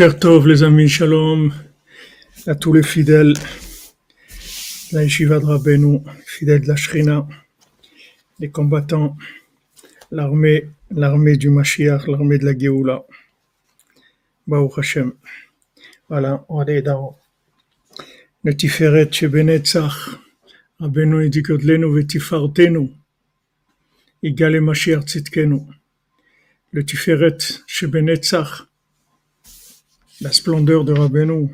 Boker Tov, les amis, shalom à tous les fidèles, la yeshiva de fidèles de la Shrina, les combattants, l'armée, l'armée du Mashiach, l'armée de la Géoula. Baruch Hashem. Voilà, on est dans le Tiferet Shebenetzach. Rabbeinu dit que Godlenu vetifartenu. Igale Mashiach Tzidkenu. Le Tiferet Shebenetzach la splendeur de Rabbeinu,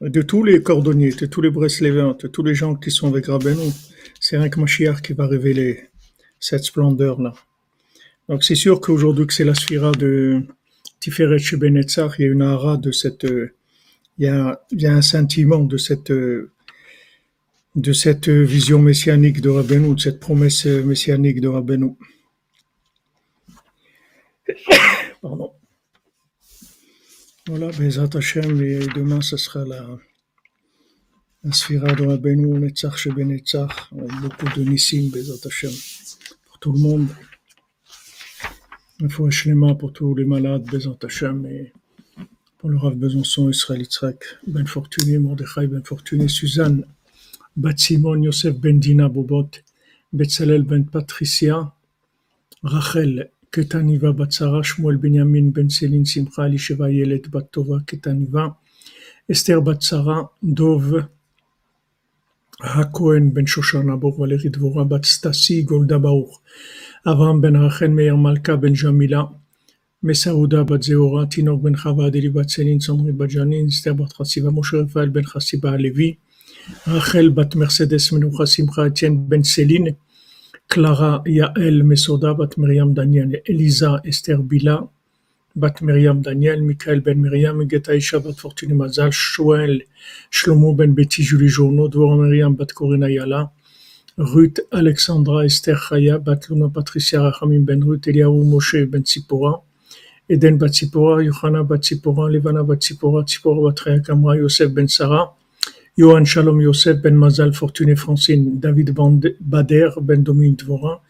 de tous les cordonniers, de tous les Bresleviens, de tous les gens qui sont avec Rabbeinu, c'est rien que qui va révéler cette splendeur-là. Donc c'est sûr qu'aujourd'hui que c'est la sphira de Tiferet Shebenetzach, il y a une ara de cette, il y a, il y a un sentiment de cette, de cette vision messianique de Rabbeinu, de cette promesse messianique de Rabbeinu. Pardon. Voilà, Bezat Hashem, et demain ce sera la, la Sphira de Rabbeinu, Netzach Shebenetzach, beaucoup de Nissim, Bezat Hashem, pour tout le monde. Il faut un pour tous les malades, Bezat Hashem, et pour le Rav Besançon, Israël Yitzhak, Ben Fortuné, Mordechai Ben Fortuné, Suzanne, Bat Simon, Yosef Ben Dina Bobot, Betzalel Ben Patricia, Rachel קטניבה בצרה, שמואל בנימין בן סלין שמחה אלישבע ילד בת טובה קטניבה, אסתר בת שרה, דוב הכהן בן שושנה ברוך ולרי דבורה בת סטסי גולדה ברוך, אברהם בן רחל מאיר מלכה בן ג'מילה, מסעודה בת זהורה, תינוק בן חווה אדילי בת סלין צמרי בת ג'נין, אסתר בת חסיבה, משה רפאל בן חסיבה הלוי, רחל בת מרסדס מנוחה שמחה אתיין בן סלין, Clara Yael Mesoda Bat Miriam Daniel, Elisa Esther Bila Bat Miriam Daniel, Michael Ben Miriam, Geta Isha Bat Fortune Mazal, Shoel Shlomo Ben Betty Julie Journo, Dvora Miriam Bat Corina Yala, Ruth Alexandra Esther Chaya, Bat Luna Patricia Rachamim Ben Ruth, Eliaou Moshe Ben Tzipora, Eden Bat Tzipora, Yohana Bat Tzipora, Levana Bat Tzipora, Tzipora Bat Kamra, Yosef Ben Sarah, Johan Shalom Yosef Ben Mazal Fortuné Francine, David Bader Ben Dominique Dvora,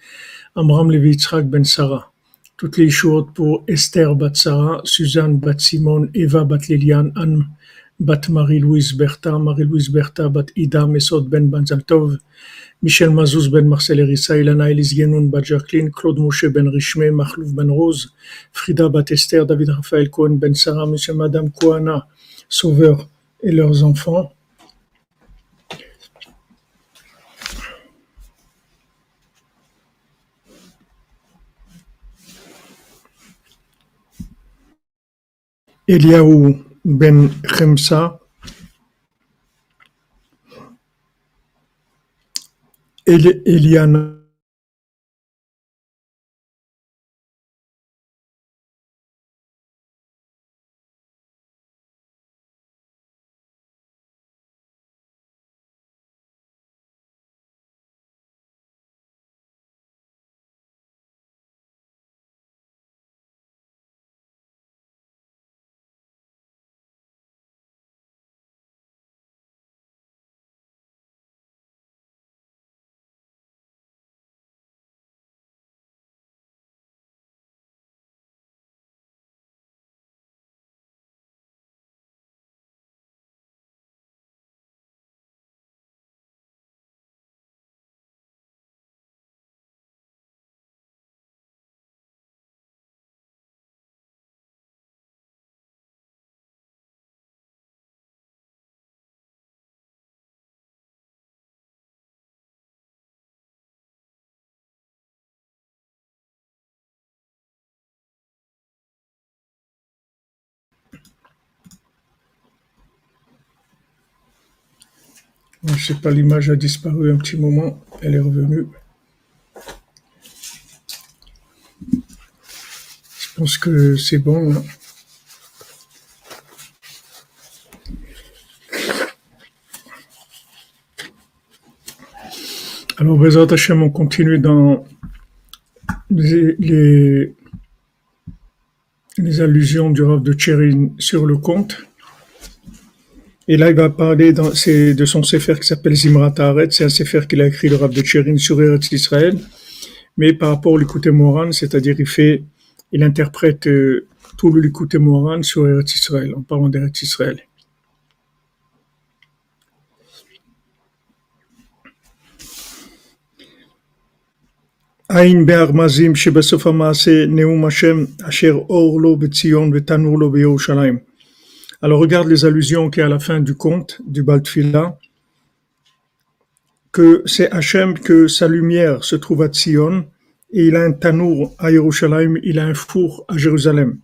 Amram Levi Ben Sarah. Toutes les choses pour Esther Bat Sarah, Suzanne Bat Simon, Eva Bat Liliane, Anne Bat Marie-Louise Bertha, Marie-Louise Bertha Bat Ida Mesod Ben Banzaltov, Michel Mazouz Ben Marcel Erissa, Ilana Elis Genoun Bat Jacqueline, Claude Moshe Ben Richmé, Mahlouf Ben Rose, Frida Bat Esther, David Raphaël Cohen Ben Sarah, Monsieur Madame Kouana, Sauveur et leurs enfants. Eliaou ben Khemsa, Eliana Je sais pas, l'image a disparu un petit moment, elle est revenue. Je pense que c'est bon. Alors, Bézat Hachem, on continue dans les, les, allusions du Rav de Tchérin sur le conte. Et là, il va parler de son sefer qui s'appelle Zimrat Haaretz. C'est un sefer qu'il a écrit, le Rav de Tchérin, sur Eretz Israël. Mais par rapport au Likuté Moran, c'est-à-dire il fait, il interprète euh, tout le Likuté Moran sur Eretz Israël, en parlant d'Eretz Israël. Aïn Be'armazim, Shebesopha Maase, Neum Hashem, Asher Orlo Betzion, Betanurlo Be'Yerushalayim. Alors regarde les allusions qui à la fin du conte du Baltfila, que c'est Hachem que sa lumière se trouve à Tzion et il a un tanour à Yerushalayim, il a un four à Jérusalem.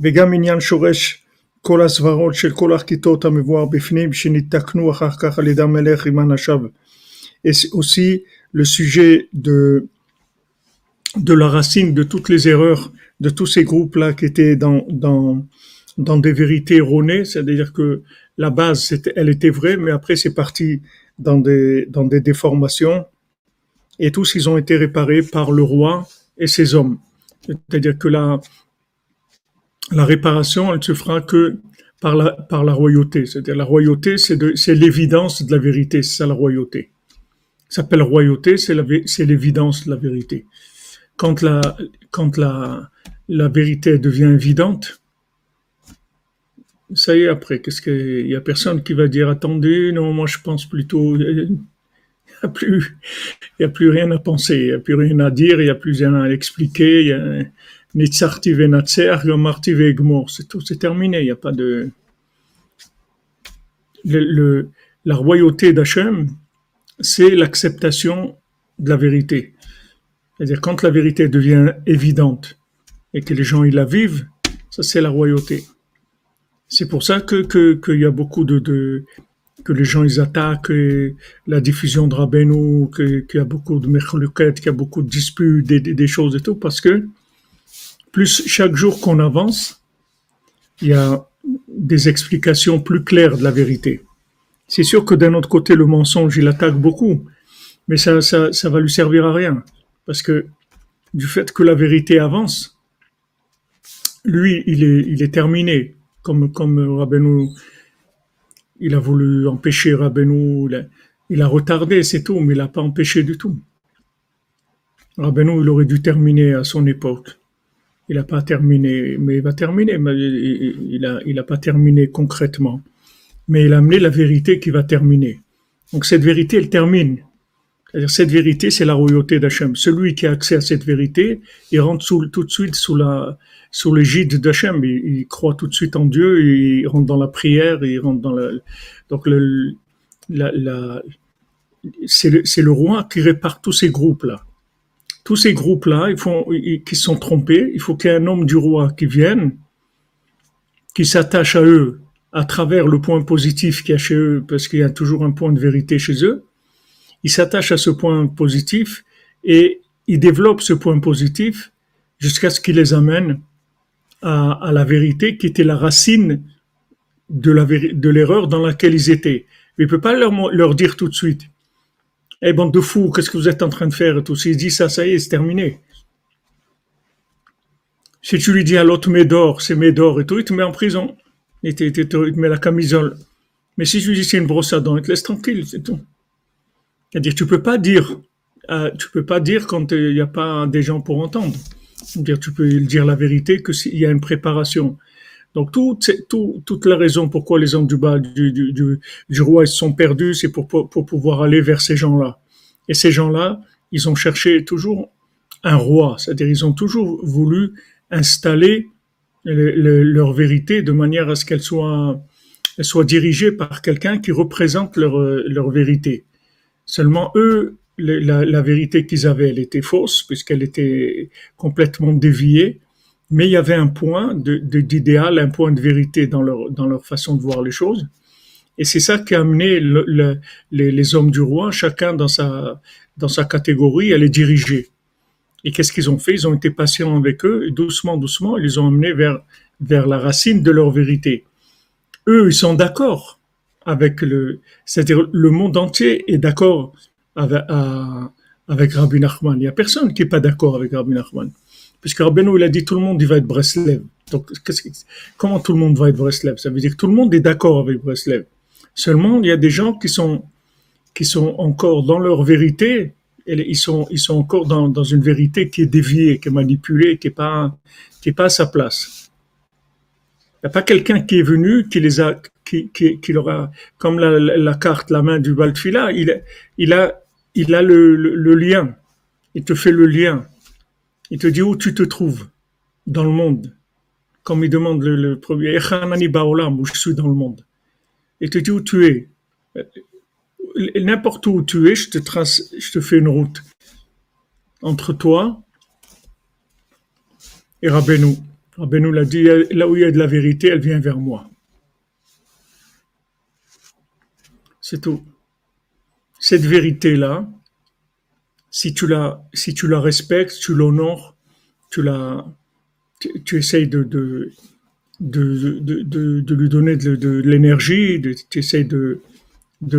וגם עניין שורש כל הסברות של כל הכיתות המבואר בפנים שניתקנו אחר כך על ידי המלך עם אנשיו. Et c'est aussi le sujet de, de la racine de toutes les erreurs de tous ces groupes-là qui étaient dans, dans, dans des vérités erronées, c'est-à-dire que la base, elle était vraie, mais après c'est parti dans des, dans des déformations, et tous ils ont été réparés par le roi et ses hommes. C'est-à-dire que la, la réparation, elle se fera que par la, par la royauté. C'est-à-dire la royauté, c'est, de, c'est l'évidence de la vérité, c'est ça la royauté. Ça s'appelle royauté, c'est l'évidence de la vérité. Quand la, quand la, la vérité devient évidente, ça y est, après, qu'est-ce qu'il y a personne qui va dire attendez, non, moi je pense plutôt. Il n'y a, plus, il a plus rien à penser, il n'y a plus rien à dire, il n'y a plus rien à expliquer. Il y a Nitzarti venatser, Marti vegmor, c'est tout, c'est terminé, il n'y a pas de. La royauté d'Hachem, c'est l'acceptation de la vérité. C'est-à-dire, quand la vérité devient évidente et que les gens ils la vivent, ça c'est la royauté. C'est pour ça que qu'il y a beaucoup de, de, que les gens ils attaquent la diffusion de Rabbeinu, qu'il y a beaucoup de merchluket, qu'il y a beaucoup de disputes, des, des, des, choses et tout, parce que plus chaque jour qu'on avance, il y a des explications plus claires de la vérité. C'est sûr que d'un autre côté, le mensonge, il attaque beaucoup, mais ça, ça, ça va lui servir à rien, parce que du fait que la vérité avance, lui, il est, il est terminé comme, comme Rabbeinu, il a voulu empêcher Rabbeinu, il a, retardé, c'est tout, mais il n'a pas empêché du tout. Rabbeinu, il aurait dû terminer à son époque. Il n'a pas terminé, mais il va terminer, mais il n'a il a pas terminé concrètement. Mais il a amené la vérité qui va terminer. Donc cette vérité, elle termine. Cette vérité, c'est la royauté d'Hachem. Celui qui a accès à cette vérité, il rentre sous, tout de suite sous la, sous l'égide d'Hachem. Il, il, croit tout de suite en Dieu, il rentre dans la prière, il rentre dans la, donc le, la, la c'est le, le, roi qui répare tous ces groupes-là. Tous ces groupes-là, ils font, ils, qui sont trompés, il faut qu'il y ait un homme du roi qui vienne, qui s'attache à eux à travers le point positif qu'il y a chez eux, parce qu'il y a toujours un point de vérité chez eux. Il s'attache à ce point positif et il développe ce point positif jusqu'à ce qu'il les amène à, la vérité qui était la racine de l'erreur dans laquelle ils étaient. Mais il peut pas leur, dire tout de suite. Eh bande de fous, qu'est-ce que vous êtes en train de faire et tout? S'il dit ça, ça y est, c'est terminé. Si tu lui dis à l'autre Médor, c'est Médor et tout, il te met en prison. Il te, il te, il te met la camisole. Mais si tu lui dis c'est une brosse à dents, il te laisse tranquille, c'est tout. C'est-à-dire, tu peux pas dire, euh, tu peux pas dire quand il n'y a pas des gens pour entendre. Dire, tu peux dire la vérité que s'il y a une préparation. Donc tout, tout, toute la raison pourquoi les hommes du bas du, du, roi ils sont perdus, c'est pour, pouvoir aller vers ces gens-là. Et ces gens-là, ils ont cherché toujours un roi, c'est-à-dire ils ont toujours voulu installer le, le, leur vérité de manière à ce qu'elle soit, dirigée par quelqu'un qui représente leur, leur vérité. Seulement eux, la, vérité qu'ils avaient, elle était fausse puisqu'elle était complètement déviée. Mais il y avait un point de, d'idéal, un point de vérité dans leur, façon de voir les choses. Et c'est ça qui a amené le, le, les, les, hommes du roi, chacun dans sa, dans sa catégorie, à les diriger. Et qu'est-ce qu'ils ont fait? Ils ont été patients avec eux, et doucement, doucement, ils les ont amenés vers, vers la racine de leur vérité. Eux, ils sont d'accord avec le, c'est-à-dire le monde entier est d'accord avec, avec Rabbi Nachman. Il n'y a personne qui n'est pas d'accord avec Rabbi Nachman. Puisque Rabbi il a dit tout le monde il va être Breslev. Donc, comment tout le monde va être Breslev? Ça veut dire que tout le monde est d'accord avec Breslev. Seulement, il y a des gens qui sont, qui sont encore dans leur vérité, ils sont, ils sont encore dans, dans une vérité qui est déviée, qui est manipulée, qui n'est pas, qui est pas à sa place. Il n'y a pas quelqu'un qui est venu, qui les a, qui, qui, qui leur a, comme la, carte, la main du Baltfila, il, il a, il a le, lien. Il te fait le lien. Il te dit où tu te trouves dans le monde. Comme il demande le, le premier, où je suis dans le monde? Il te dit où tu es. N'importe où tu es, je te trace, je te fais une route entre toi et Rabbeinu. Rabbeinu l'a dit, là où il y a de la vérité, elle vient vers moi. C'est tout. Cette vérité-là, si tu la, si tu la respectes, tu l'honores, tu la, essayes de, lui donner de, l'énergie, tu essayes de,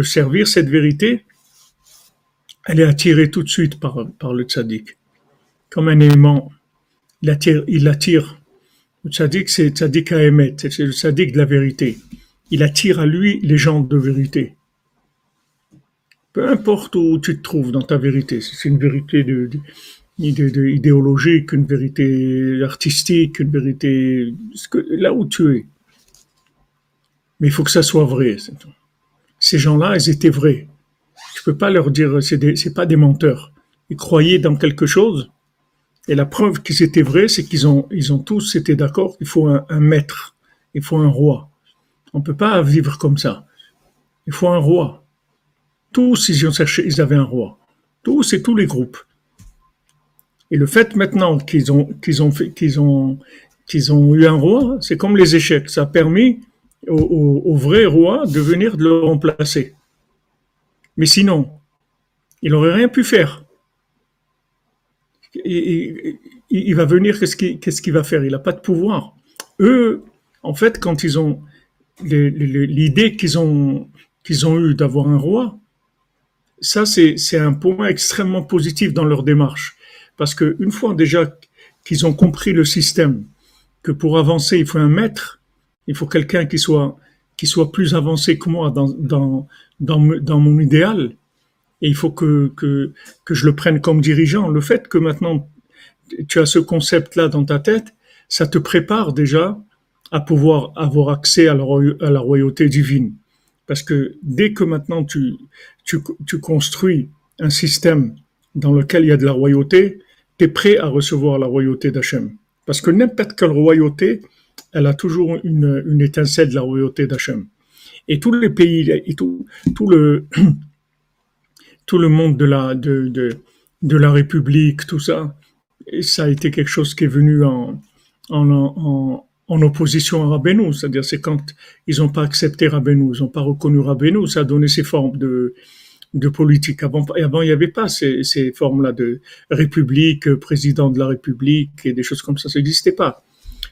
servir cette vérité, elle est attirée tout de suite par, le tzaddik. Comme un aimant, il attire, il. Le tzaddik, c'est tzaddik à émettre, c'est le tzaddik de la vérité. Il attire à lui les gens de vérité. Peu importe où tu te trouves dans ta vérité, si c'est une vérité de, idéologique, une vérité artistique, une vérité là où tu es. Mais il faut que ça soit vrai. Ces gens-là, ils étaient vrais. Tu peux pas leur dire, c'est pas des menteurs. Ils croyaient dans quelque chose. Et la preuve qu'ils étaient vrais, c'est qu'ils ont, tous été d'accord qu'il faut un, maître. Il faut un roi. On peut pas vivre comme ça. Il faut un roi. Tous, ils ont cherché, ils avaient un roi. Tous et tous les groupes. Et le fait maintenant qu'ils ont, eu un roi, c'est comme les échecs. Ça a permis au, vrai roi de venir le remplacer. Mais sinon, il n'aurait rien pu faire. Il, va venir, qu'est-ce qu'il va faire? Il n'a pas de pouvoir. Eux, en fait, quand ils ont l'idée qu'ils ont qu'ils ont eu d'avoir un roi, ça c'est un point extrêmement positif dans leur démarche, parce que une fois déjà qu'ils ont compris le système, que pour avancer il faut un maître, il faut quelqu'un qui soit qui soit plus avancé que moi dans, dans, dans, mon idéal. Et il faut que, que, que je le prenne comme dirigeant. Le fait que maintenant tu as ce concept-là dans ta tête, ça te prépare déjà à pouvoir avoir accès à la royauté divine. Parce que dès que maintenant tu, tu, tu construis un système dans lequel il y a de la royauté, tu es prêt à recevoir la royauté d'Hachem. Parce que n'importe quelle royauté, elle a toujours une, une étincelle de la royauté d'Hachem. Et tous les pays, et tout, tout le, tout le monde de la, de, de, de la République, tout ça, ça a été quelque chose qui est venu en, en, en, en opposition à Rabbeinu. C'est-à-dire, c'est quand ils n'ont pas accepté Rabbeinu, ils n'ont pas reconnu Rabbeinu, ça a donné ces formes de, de politique. Avant, avant il n'y avait pas ces, ces formes-là de république, président de la République et des choses comme ça. Ça n'existait pas.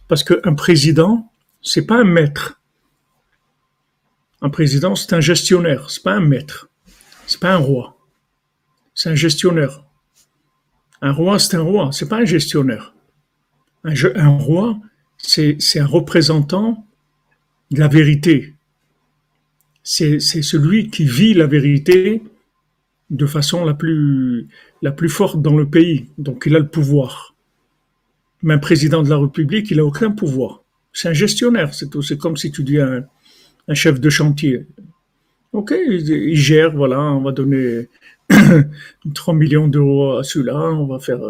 Parce qu'un président, c'est pas un maître. Un président, c'est un gestionnaire, c'est pas un maître. C'est pas un roi. C'est un gestionnaire. Un roi, c'est un roi, c'est pas un gestionnaire. Un, un roi, c'est un représentant de la vérité. C'est celui qui vit la vérité de façon la plus, la plus forte dans le pays. Donc il a le pouvoir. Mais un président de la République, il n'a aucun pouvoir. C'est un gestionnaire, c'est tout. C'est comme si tu dis un, un chef de chantier. Ok, il, gère, voilà, on va donner 3 millions d'euros à celui-là, on va faire,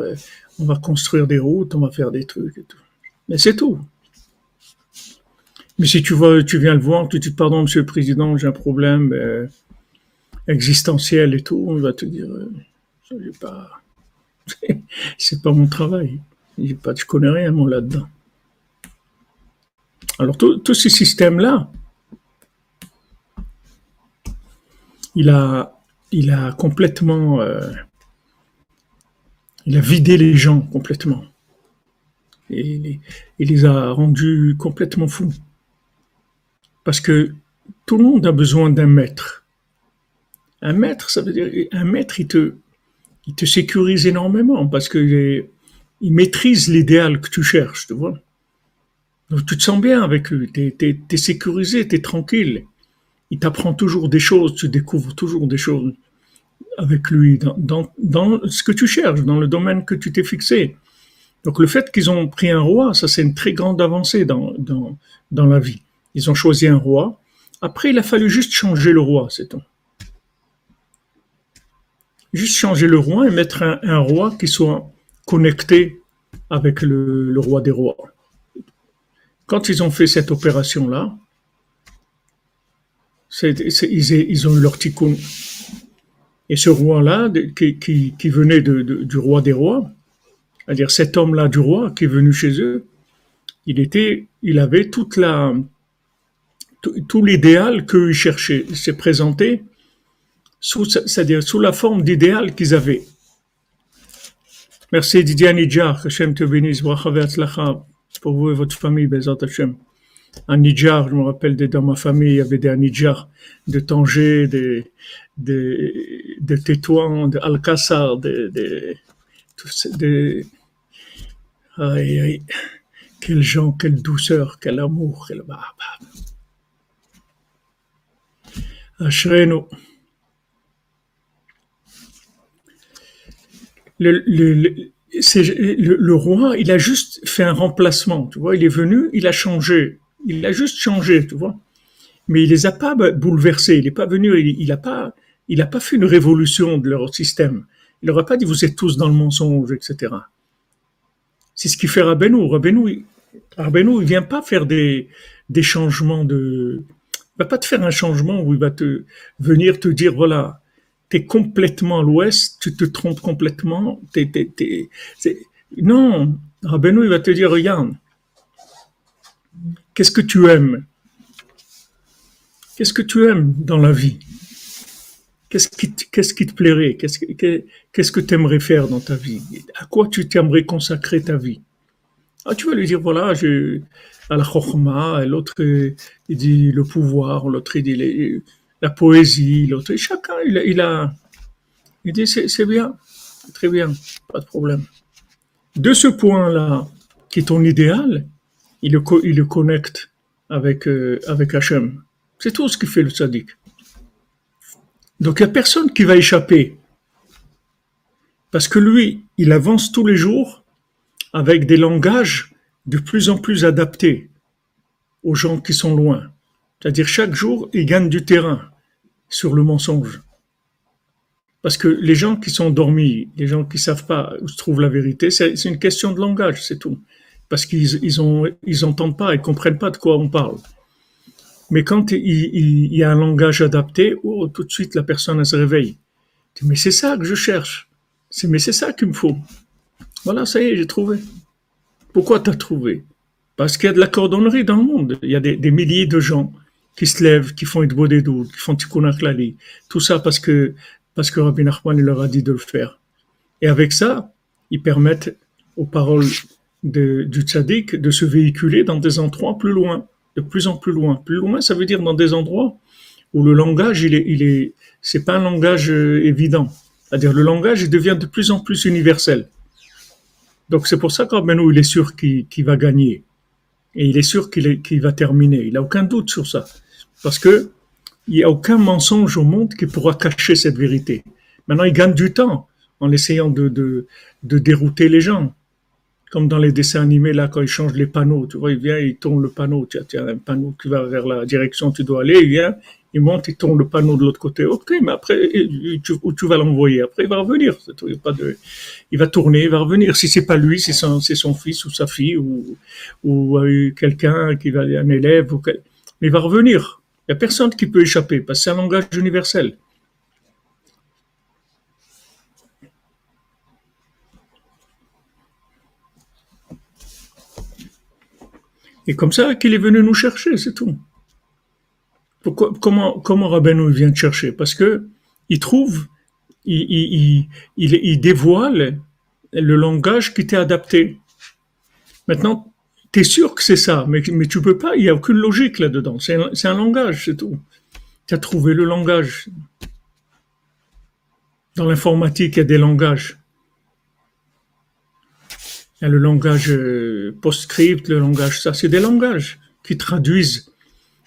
on va construire des routes, on va faire des trucs et tout. Mais c'est tout. Mais si tu vois, tu viens le voir, tu dis pardon, monsieur le président, j'ai un problème euh, existentiel et tout, on va te dire, euh, pas, c'est pas mon travail. Je pas, connais rien, moi, là-dedans. Alors, tous ces systèmes-là, il a, il a complètement, euh, il a vidé les gens complètement. Et il les a rendus complètement fous. Parce que tout le monde a besoin d'un maître. Un maître, ça veut dire, un maître, il te, sécurise énormément parce que il maîtrise l'idéal que tu cherches, tu vois. Donc, tu te sens bien avec lui, tu es, sécurisé, tu es tranquille. Il t'apprend toujours des choses, tu découvres toujours des choses avec lui dans, ce que tu cherches, dans le domaine que tu t'es fixé. Donc le fait qu'ils ont pris un roi, ça c'est une très grande avancée dans, la vie. Ils ont choisi un roi. Après, il a fallu juste changer le roi, c'est tout. Juste changer le roi et mettre un, roi qui soit connecté avec le, roi des rois. Quand ils ont fait cette opération-là, ils, ont eu leur tikkun. Et ce roi-là, qui, venait du roi des rois, c'est-à-dire cet homme-là du roi qui est venu chez eux, il était, il avait toute la, tout, l'idéal qu'ils cherchaient. Il s'est présenté sous, c'est-à-dire sous la forme d'idéal qu'ils avaient. Merci Didier Anidjar, que Hachem te bénisse, pour vous et votre famille, Bezat Hachem. Anidjar, je me rappelle dans ma famille, il y avait des Anidjar de Tanger, des, des, de Tétouan, de Alcassar, des, des, aïe, aïe, quels gens, quelle douceur, quel amour, quel Ashrenu. Le, le, le, le, roi, il a juste fait un remplacement, tu vois. Il est venu, il a changé. Il a juste changé, tu vois. Mais il les a pas bouleversés. Il n'est pas venu, il, n'a pas, il a pas fait une révolution de leur système. Il n'aurait pas dit vous êtes tous dans le mensonge, etc. C'est ce qui fait Rabbeinu. Rabbeinu, Rabbeinu, il vient pas faire des, des changements de, il va pas te faire un changement où il va te venir te dire voilà, tu es complètement à l'ouest, tu te trompes complètement, t'es, t'es, non, Rabbeinu, il va te dire regarde, qu'est-ce que tu aimes? Qu'est-ce que tu aimes dans la vie? Qu'est-ce qui, qu'est-ce qui te plairait? Qu'est-ce que, qu'est-ce que faire dans ta vie? À quoi tu t'aimerais consacrer ta vie? Ah, Tu vas lui dire, voilà, je, à la chokma, l'autre, il dit le pouvoir, l'autre, il dit la poésie, l'autre, chacun, il, a, il dit, c'est, bien, très bien, pas de problème. De ce point-là, qui est ton idéal, il le, il le connecte avec, euh, avec Hachem. C'est tout ce qui fait le sadique. Donc il n'y a personne qui va échapper. Parce que lui, il avance tous les jours avec des langages de plus en plus adaptés aux gens qui sont loin. C'est-à-dire chaque jour, il gagne du terrain sur le mensonge. Parce que les gens qui sont dormis, les gens qui savent pas où se trouve la vérité, c'est une question de langage, c'est tout. Parce qu'ils ils ils pas, ils comprennent pas de quoi on parle. Mais quand il, y a un langage adapté, oh, tout de suite la personne se réveille. Mais c'est ça que je cherche. Mais c'est ça qu'il me faut. Voilà, ça y est, j'ai trouvé. Pourquoi tu as trouvé? Parce qu'il y a de la cordonnerie dans le monde. Il y a des, milliers de gens qui se lèvent, qui font Idbo des qui font Tikkun Aklali. Tout ça parce que, parce que Rabbi Nachman leur a dit de le faire. Et avec ça, ils permettent aux paroles du tzaddik de se véhiculer dans des endroits plus loin de plus en plus loin. Plus loin, ça veut dire dans des endroits où le langage, il est, il est, c'est pas un langage euh, évident. C'est-à-dire le langage, devient de plus en plus universel. Donc c'est pour ça qu'Arbenou, il est sûr qu'il va gagner. Et il est sûr qu'il va terminer. Il n'a aucun doute sur ça. Parce que il n'y a aucun mensonge au monde qui pourra cacher cette vérité. Maintenant, il gagne du temps en essayant de dérouter les gens comme dans les dessins animés, là, quand ils changent les panneaux, tu vois, il vient, il tourne le panneau, tu as, un panneau qui va vers la direction où tu dois aller, il vient, il monte, il tourne le panneau de l'autre côté. Ok, mais après, où tu vas l'envoyer Après, il va revenir. Il, pas de, il va tourner, il va revenir. Si c'est pas lui, c'est son, son fils ou sa fille ou, ou quelqu'un qui va, un élève ou mais il va revenir. Il y a personne qui peut échapper parce que c'est un langage universel. Et comme ça qu'il est venu nous chercher, c'est tout. Comment, comment vient te chercher? Parce que il trouve, il, il, dévoile le langage qui t'est adapté. Maintenant, tu es sûr que c'est ça, mais, mais tu peux pas, il n'y a aucune logique là-dedans. C'est un, un, langage, c'est tout. Tu as trouvé le langage. Dans l'informatique, il y a des langages. Le langage euh, PostScript, le langage, ça, c'est des langages qui traduisent.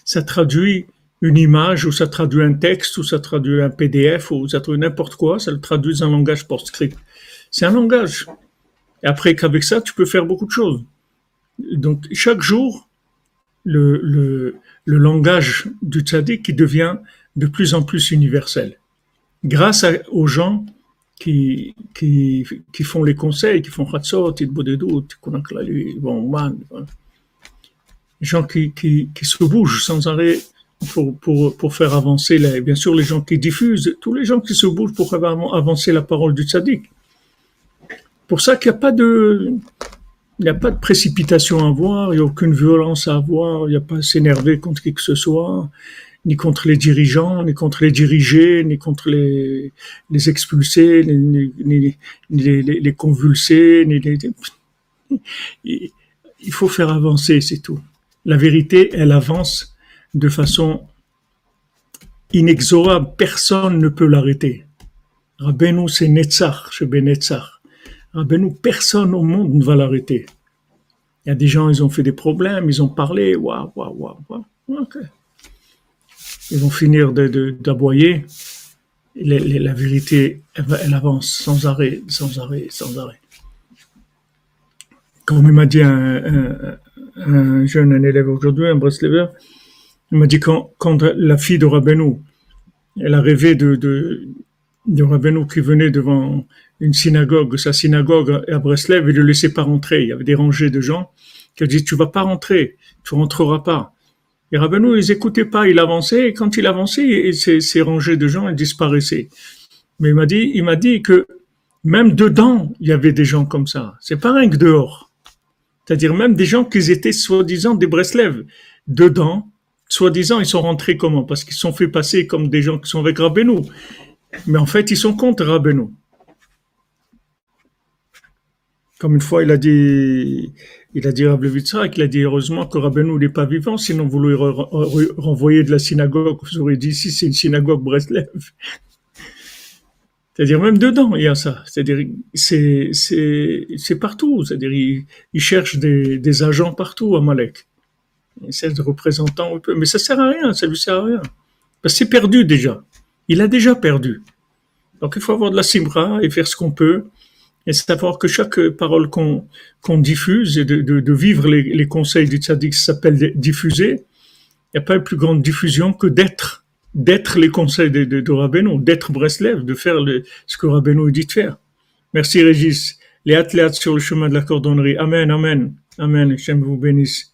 Ça traduit une image, ou ça traduit un texte, ou ça traduit un PDF, ou ça traduit n'importe quoi, ça le traduit en langage PostScript. C'est un langage. Et après qu'avec ça, tu peux faire beaucoup de choses. Donc, chaque jour, le, le, le langage du tzaddik qui devient de plus en plus universel. Grâce aux gens qui, qui, qui font les conseils, qui font Khatsot, Idbodedut, bon, man, gens qui, qui, qui se bougent sans arrêt pour, pour, pour faire avancer, les, bien sûr, les gens qui diffusent, tous les gens qui se bougent pour faire avancer la parole du tzaddik. Pour ça qu'il n'y a pas de, il n'y a pas de précipitation à avoir, il n'y a aucune violence à avoir, il n'y a pas à s'énerver contre qui que ce soit, ni contre les dirigeants, ni contre les dirigés, ni contre les, expulsés, ni, les, convulsés, ni les, il faut faire avancer, c'est tout. La vérité, elle avance de façon inexorable. Personne ne peut l'arrêter. Rabbeinu, c'est Netzach, chez Benetzach. Rabbeinu, personne au monde ne va l'arrêter. Il y a des gens, ils ont fait des problèmes, ils ont parlé, waouh, waouh, waouh, waouh. Ils vont finir d'aboyer. De, la vérité, elle, avance sans arrêt, sans arrêt, sans arrêt. Comme il m'a dit un, un, jeune un élève aujourd'hui, un Breslever, il m'a dit quand, la fille de Rabbeinu, elle a rêvé de, de, qui venait devant une synagogue, sa synagogue à Breslev, il ne le laissait pas rentrer. Il y avait des rangées de gens qui ont dit, tu vas pas rentrer, tu rentreras pas. Et Rabbeinu, ils écoutaient pas, il avançait, et quand il avançait, ces, ces rangées de gens, elles disparaissaient. Mais il m'a dit, il m'a dit que même dedans, il y avait des gens comme ça. C'est pas rien que dehors. C'est-à-dire même des gens qui étaient soi-disant des Breslev. Dedans, soi-disant, ils sont rentrés comment? Parce qu'ils sont fait passer comme des gens qui sont avec Rabbeinu. Mais en fait, ils sont contre Rabbeinu. Comme une fois, il a dit, il a dit à qu'il a dit heureusement que Rabbeinu n'est pas vivant, sinon vous l'aurez renvoyé de la synagogue, vous aurez dit ici c'est une synagogue Breslev. C'est-à-dire même dedans, il y a ça. C'est-à-dire c'est partout. C'est-à-dire il, cherche des, des agents partout à Malek. Il cherche des représentants, mais ça sert à rien, ça lui sert à rien. Parce c'est perdu déjà. Il a déjà perdu. Donc il faut avoir de la simra et faire ce qu'on peut et savoir que chaque parole qu'on diffuse et de, vivre les, conseils du tzaddik s'appelle diffuser. Il n'y a pas une plus grande diffusion que d'être, d'être les conseils de, de, d'être Breslev, de faire ce que Rabbeinu dit de faire. Merci Régis. Les athlètes sur le chemin de la cordonnerie. Amen, amen, amen. J'aime vous bénisse.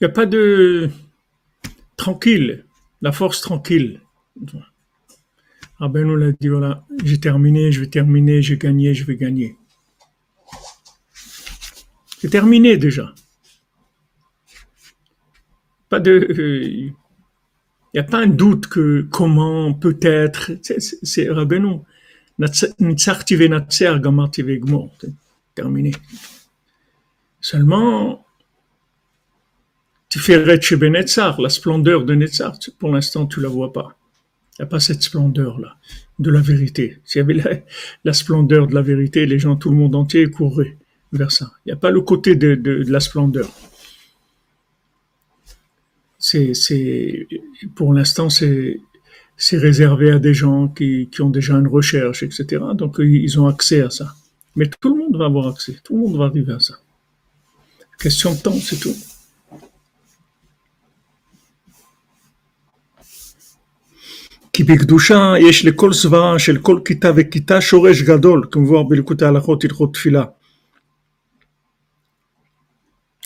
Il n'y a pas de tranquille, la force tranquille. Ah ben on l'a dit, voilà, j'ai terminé, je vais terminer, j'ai gagné, je vais gagner. C'est terminé déjà. Pas de, il euh, n'y a pas un doute que comment, peut-être, c'est Rabbeinu. Terminé. Seulement, tu fais la splendeur de Netzar, pour l'instant, tu la vois pas. Il n'y a pas cette splendeur-là de la vérité. S'il y avait la, splendeur de la vérité, les gens, tout le monde entier courrait vers ça. Il n'y a pas le côté de, la splendeur. C'est, pour l'instant, c'est, c'est réservé à des gens qui, qui ont déjà une recherche, etc. Donc, ils ont accès à ça. Mais tout le monde va avoir accès. Tout le monde va arriver à ça. Question de temps, c'est tout. כי בקדושה יש לכל סברה של כל כיתה וכיתה שורש גדול, כמובן בליקוטי ההלכות הלכות תפילה.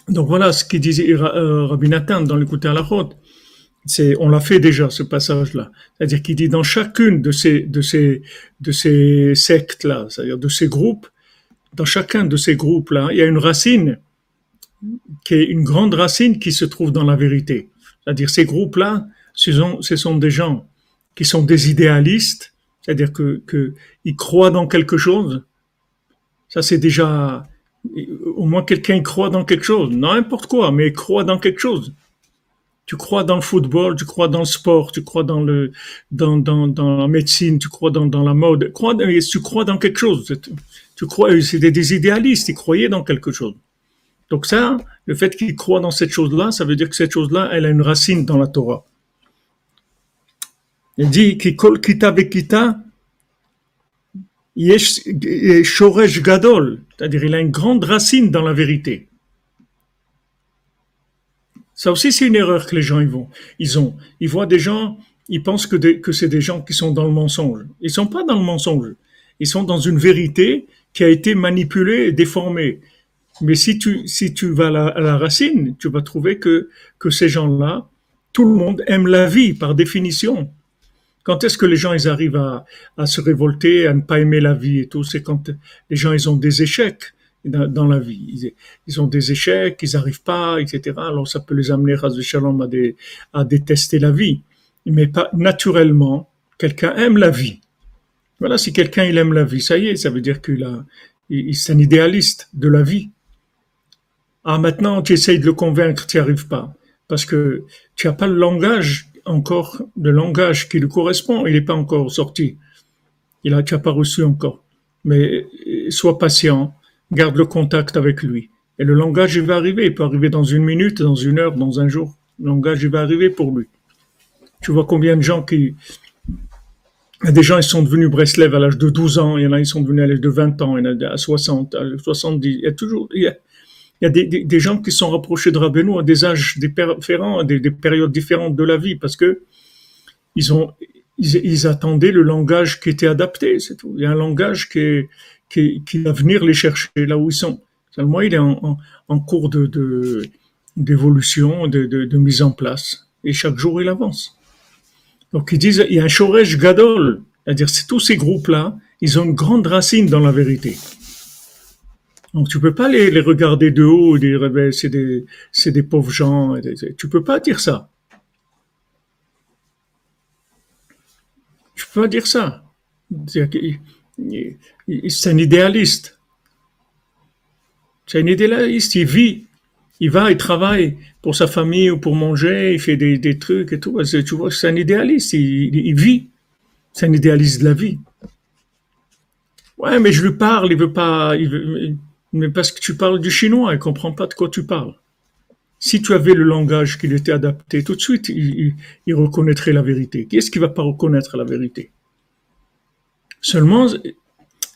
Donc voilà ce qu'il disait euh, Rabbi Nathan dans l'écouter à la C'est, on l'a fait déjà ce passage-là. C'est-à-dire qu'il dit dans chacune de ces de ces de ces sectes-là, c'est-à-dire de ces groupes, dans chacun de ces groupes-là, il y a une racine qui est une grande racine qui se trouve dans la vérité. C'est-à-dire ces groupes-là, ce sont, ce sont des gens qui sont des idéalistes, c'est-à-dire que, que ils croient dans quelque chose. Ça, c'est déjà, au moins quelqu'un croit dans quelque chose, n'importe quoi, mais croit dans quelque chose. Tu crois dans le football, tu crois dans le sport, tu crois dans le, dans, dans, dans la médecine, tu crois dans, dans la mode. Crois, tu crois dans quelque chose. Tu crois, c'est des, des idéalistes, ils croyaient dans quelque chose. Donc ça, le fait qu'ils croient dans cette chose-là, ça veut dire que cette chose-là, elle a une racine dans la Torah. Il dit Kikol kita bekita yesh gadol, c'est-à-dire il a une grande racine dans la vérité. Ça aussi, c'est une erreur que les gens ils vont. Ils ont, ils voient des gens, ils pensent que, c'est des gens qui sont dans le mensonge. Ils sont pas dans le mensonge. Ils sont dans une vérité qui a été manipulée et déformée. Mais si tu, si tu vas à la, racine, tu vas trouver que, que ces gens-là, tout le monde aime la vie par définition. Quand est-ce que les gens ils arrivent à, à, se révolter, à ne pas aimer la vie et tout? C'est quand les gens ils ont des échecs dans, la vie. Ils, ont des échecs, ils n'arrivent pas, etc. Alors ça peut les amener à, à détester la vie. Mais pas naturellement, quelqu'un aime la vie. Voilà, si quelqu'un il aime la vie, ça y est, ça veut dire qu'il a, c'est un idéaliste de la vie. Ah, maintenant, tu essayes de le convaincre, tu n'y arrives pas. Parce que tu n'as pas le langage encore, le langage qui lui correspond, il n'est pas encore sorti. Il a, tu n'as pas reçu encore. Mais sois patient, garde le contact avec lui. Et le langage, il va arriver. Il peut arriver dans une minute, dans une heure, dans un jour. Le langage, il va arriver pour lui. Tu vois combien de gens qui, des gens, ils sont devenus Breslev à l'âge de 12 ans, il y en a, ils sont devenus à l'âge de 20 ans, il y en a à 60, à 70. Il y a toujours, il y a des, gens qui sont rapprochés de Rabbeinu à des âges différents, à des, des, périodes différentes de la vie, parce que ils attendaient le langage qui était adapté, c'est tout. Il y a un langage qui, va venir les chercher là où ils sont. Seulement, il est en, en, cours de, d'évolution, de, mise en place. Et chaque jour, il avance. Donc, ils disent, il y a un Shoresh Gadol. C'est-à-dire, c'est tous ces groupes-là, ils ont une grande racine dans la vérité. Donc tu peux pas les, les regarder de haut et dire eh ben, c'est des c'est des pauvres gens. Tu peux pas dire ça. Tu peux pas dire ça. C'est un idéaliste. C'est un idéaliste. Il vit, il va, il travaille pour sa famille ou pour manger, il fait des, des trucs et tout. Tu vois, c'est un idéaliste. Il, vit. C'est un idéaliste de la vie. Ouais, mais je lui parle, il veut pas, mais parce que tu parles du chinois, il comprend pas de quoi tu parles. Si tu avais le langage qui lui était adapté, tout de suite, il, reconnaîtrait la vérité. Qui est-ce qui va pas reconnaître la vérité? Seulement,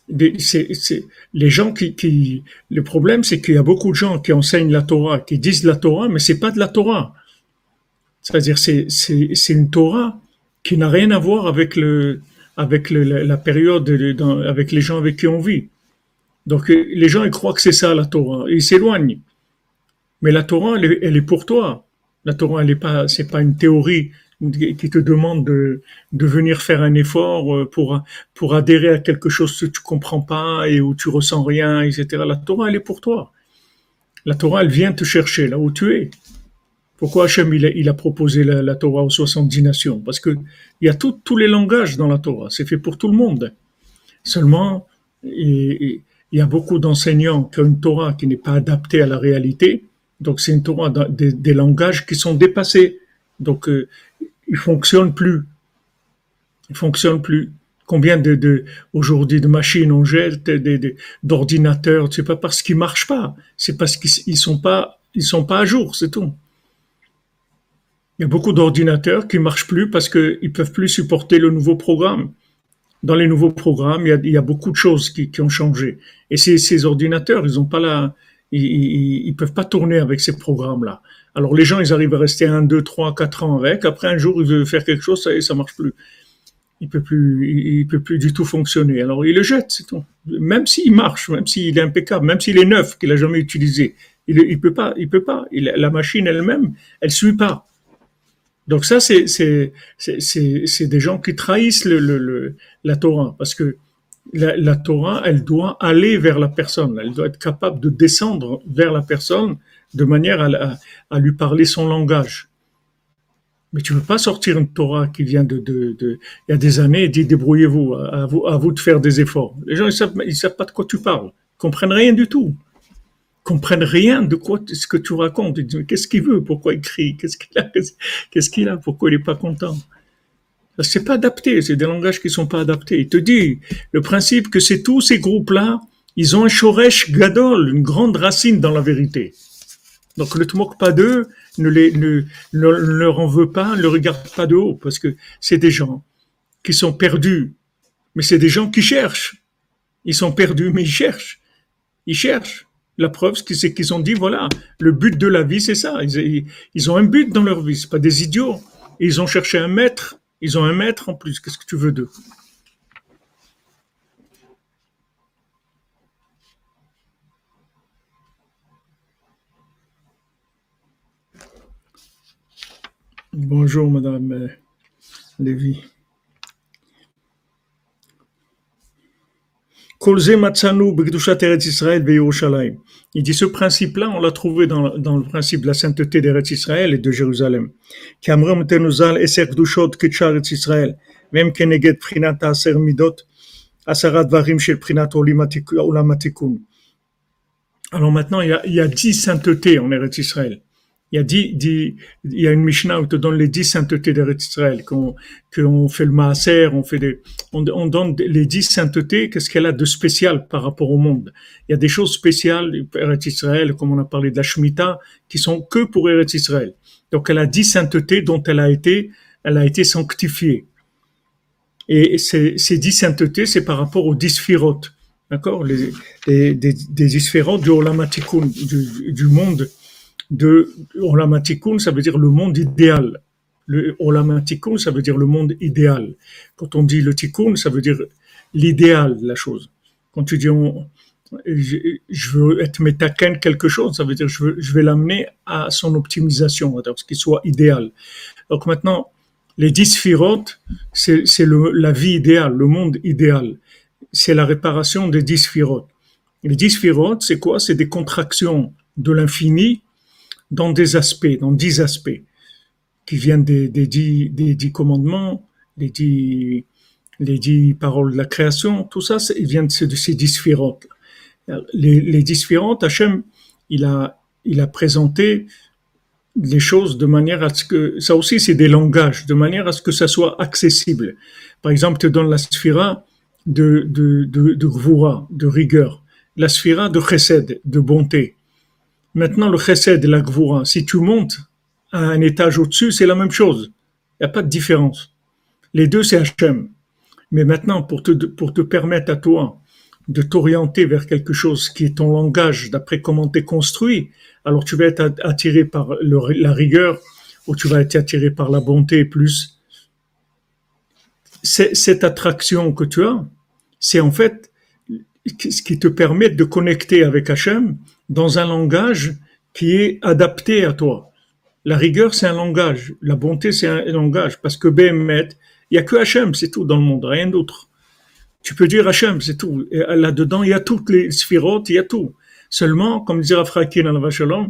les gens qui, le problème, c'est qu'il y a beaucoup de gens qui enseignent la Torah, qui disent la Torah, mais c'est pas de la Torah. C'est-à-dire, c'est, c'est, une Torah qui n'a rien à voir avec le, avec la période, avec les gens avec qui on vit. Donc euh, les gens ils croient que c'est ça la Torah, ils s'éloignent. Mais la Torah, elle est, pour toi. La Torah, elle est pas, c'est pas une théorie qui te demande de, venir faire un effort euh, pour pour adhérer à quelque chose que tu comprends pas et où tu ressens rien, etc. La Torah, elle est pour toi. La Torah, elle vient te chercher là où tu es. Pourquoi Hachem il a, proposé la, Torah aux 70 nations? Parce que il y a tous les langages dans la Torah. C'est fait pour tout le monde. Seulement, il y a beaucoup d'enseignants qui ont une Torah qui n'est pas adaptée à la réalité. Donc c'est une Torah des, langages qui sont dépassés. Donc euh, ils fonctionnent plus. Ils fonctionnent plus. Combien de, de aujourd'hui de machines on jette, d'ordinateurs, c'est pas parce qu'ils marchent pas, c'est parce qu'ils sont pas, ils sont pas à jour, c'est tout. Il y a beaucoup d'ordinateurs qui marchent plus parce qu'ils peuvent plus supporter le nouveau programme dans les nouveaux programmes, il y a, beaucoup de choses qui, ont changé. Et ces, ces ordinateurs, ils ont pas la, ils, peuvent pas tourner avec ces programmes-là. Alors les gens, ils arrivent à rester un, deux, trois, quatre ans avec. Après un jour, ils veulent faire quelque chose, ça, ça marche plus. Il peut plus, il, peut plus du tout fonctionner. Alors il le jette, c'est tout. Même s'il marche, même s'il est impeccable, même s'il est neuf, qu'il a jamais utilisé, il, il peut pas, il peut pas. La machine elle-même, elle suit pas. Donc ça, c'est des gens qui trahissent le, le, la Torah, parce que la, la, Torah, elle doit aller vers la personne, elle doit être capable de descendre vers la personne de manière à, à, lui parler son langage. Mais tu ne peux pas sortir une Torah qui vient de, de, de il y a des années et dire débrouillez-vous, à vous, à vous de faire des efforts. Les gens, ils savent, ils savent pas de quoi tu parles, ils comprennent rien du tout comprennent rien de quoi ce que tu racontes. Qu'est-ce qu'il veut? Pourquoi il crie? Qu'est-ce qu'il a? Qu'est-ce qu'il a? Pourquoi il est pas content? C'est pas adapté. C'est des langages qui sont pas adaptés. Il te dit, le principe que c'est tous ces groupes-là, ils ont un shoresh gadol, une grande racine dans la vérité. Donc ne te moque pas d'eux, ne, les, ne, ne, leur en veux pas, ne regarde pas de haut, parce que c'est des gens qui sont perdus, mais c'est des gens qui cherchent. Ils sont perdus, mais ils cherchent. Ils cherchent. La preuve, c'est qu'ils ont dit, voilà, le but de la vie, c'est ça. Ils, ont un but dans leur vie, c'est pas des idiots. Ils ont cherché un maître. Ils ont un maître en plus. Qu'est-ce que tu veux d'eux? Bonjour, Madame euh, Lévy. Il dit ce principe-là, on l'a trouvé dans, dans, le principe de la sainteté d'Eretz Israël et de Jérusalem. Même keneged prinat aser midot, asarat varim shel prinat. Alors maintenant, il y a, il y a dix saintetés en Eretz Israël il y a dit, dit, il y a une Mishnah où te donne les dix saintetés d'Eretz Israël, qu'on, qu'on fait le maaser, on fait des, on, on donne les dix saintetés, qu'est-ce qu'elle a de spécial par rapport au monde? Il y a des choses spéciales, Eretz Israël, comme on a parlé de la Shemitah, qui sont que pour Eretz Israël. Donc elle a dix saintetés dont elle a été, elle a été sanctifiée. Et ces, ces dix saintetés, c'est par rapport aux dix firotes. D'accord? Les, des, des, dix du Olamatikun, du, du monde de Olamatikun, ça veut dire le monde idéal. Le Olamatikun, ça veut dire le monde idéal. Quand on dit le Tikkun, ça veut dire l'idéal de la chose. Quand tu dis je, veux être métaken quelque chose, ça veut dire je, je vais l'amener à son optimisation, à ce qu'il soit idéal. Donc maintenant, les dix c'est la vie idéale, le monde idéal. C'est la réparation des dix. Les dix c'est quoi? C'est des contractions de l'infini dans des aspects, dans dix aspects, qui viennent des, des, dix, des dix commandements, les dix, les dix paroles de la création, tout ça, ils viennent de ces dix sphirotes. Les, les dix sphirotes, Hachem, il a, il a présenté les choses de manière à ce que, ça aussi c'est des langages, de manière à ce que ça soit accessible. Par exemple, tu donnes la sphira de, de, de, de de rigueur, la sphira de chesed, de bonté, Maintenant, le chesed et la gvoura, si tu montes à un étage au-dessus, c'est la même chose. Il n'y a pas de différence. Les deux, c'est Hachem. Mais maintenant, pour te, permettre à toi de t'orienter vers quelque chose qui est ton langage, d'après comment tu es construit, alors tu vas être attiré par la rigueur ou tu vas être attiré par la bonté plus. Cette attraction que tu as, c'est en fait ce qui te permet de connecter avec Hachem dans un langage qui est adapté à toi. La rigueur, c'est un langage. La bonté, c'est un langage. Parce que Béhémet, il n'y a que Hachem, c'est tout dans le monde, rien d'autre. Tu peux dire Hachem, c'est tout. Là-dedans, il y a toutes les sphirotes, il y a tout. Seulement, comme disait Rafrakin dans la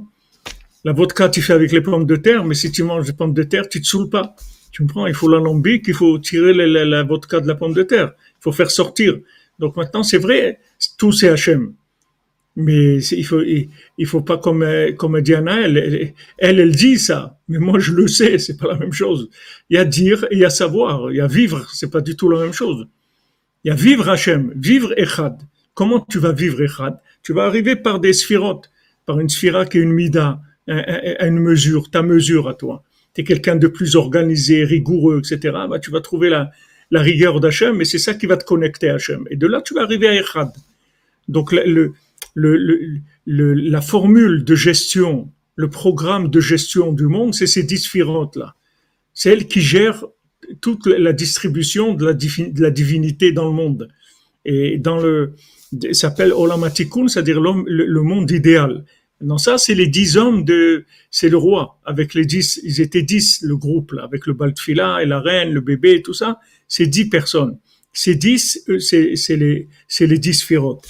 la vodka, tu fais avec les pommes de terre, mais si tu manges des pommes de terre, tu te saoules pas. Tu me prends, il faut l'alambic, il faut tirer la, la, vodka de la pomme de terre. Il faut faire sortir. Donc maintenant, c'est vrai, tout c'est Hachem mais il faut il, faut pas comme comme Diana elle, elle elle dit ça. Mais moi je le sais c'est pas la même chose. Il y a dire et il y a savoir. Il y a vivre c'est pas du tout la même chose. Il y a vivre Hachem vivre Echad. Comment tu vas vivre Echad? Tu vas arriver par des sphirotes par une sphira qui est une mida une mesure ta mesure à toi. Tu es quelqu'un de plus organisé rigoureux etc bah, tu vas trouver la la rigueur d'Hachem et c'est ça qui va te connecter à Hachem. Et de là tu vas arriver à Echad. Donc le le, la formule de gestion, le programme de gestion du monde, c'est ces dix là C'est elle qui gère toute la distribution de la, divinité dans le monde. Et dans le, s'appelle Olamatikun, c'est-à-dire le, monde idéal. Non, ça, c'est les dix hommes de, c'est le roi. Avec les dix, ils étaient dix, le groupe, là, avec le Baltfila et la reine, le bébé et tout ça. C'est dix personnes. Ces dix, c'est les, les dix sphirotes.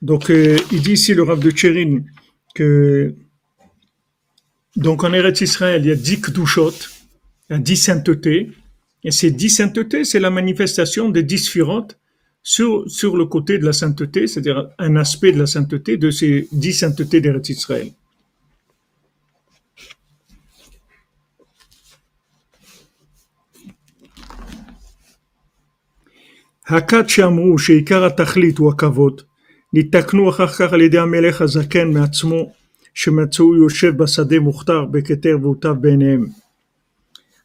Donc, euh, il dit ici le Rav de Tchérin que donc en Eretz Israël, il y a dix kdushot, il y a dix saintetés, et ces dix saintetés, c'est la manifestation des dix firotes sur, le côté de la sainteté, c'est-à-dire un aspect de la sainteté de ces dix saintetés d'Eretz Israël. Hakat shamru sheikar atachlit ou ניתקנו אחר כך על ידי המלך הזקן מעצמו, שמצאו יושב בשדה מוכתר בכתר והוטב בעיניהם.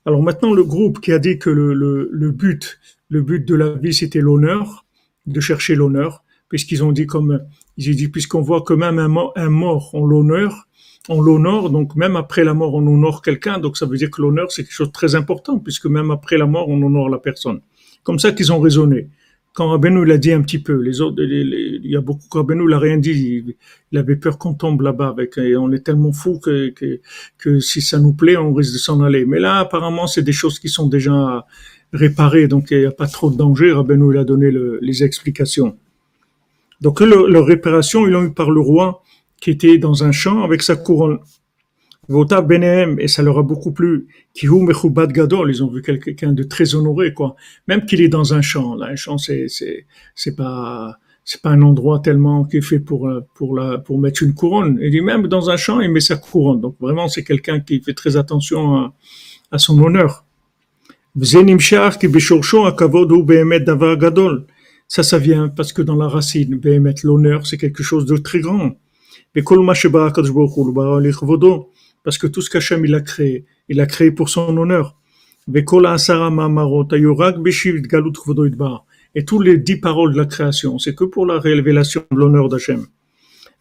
Alors maintenant, le groupe qui a dit que le, le, le but, le but de la vie, c'était l'honneur, de chercher l'honneur, puisqu'ils ont dit comme, ils ont dit, puisqu'on voit que même un mort, un mort on l'honneur, on l'honore, donc même après la mort, on honore quelqu'un, donc ça veut dire que l'honneur, c'est quelque chose de très important, puisque même après la mort, on honore la personne. Comme ça qu'ils ont raisonné. Quand Rabbeinu l'a dit un petit peu, les autres, il y a beaucoup, Rabbeinu l'a rien dit, il, avait peur qu'on tombe là-bas avec, et on est tellement fou que, que, si ça nous plaît, on risque de s'en aller. Mais là, apparemment, c'est des choses qui sont déjà réparées, donc il n'y a pas trop de danger. Rabbeinu, il a donné le, les explications. Donc, leur réparation, ils l'ont eu par le roi, qui était dans un champ avec sa couronne. Vota Benehem, et ça leur a beaucoup plu. Kihou Mechubad Gadol, ils ont vu quelqu'un de très honoré, quoi. Même qu'il est dans un champ. Là, un champ, c'est, c'est, c'est pas, c'est pas un endroit tellement qui est fait pour, pour la, pour mettre une couronne. Il dit même dans un champ, il met sa couronne. Donc vraiment, c'est quelqu'un qui fait très attention à, à son honneur. Ça, ça vient parce que dans la racine, l'honneur, c'est quelque chose de très grand. Parce que tout ce qu'Hachem il a créé, il a créé pour son honneur. Et tous les dix paroles de la création, c'est que pour la révélation de l'honneur d'Hachem.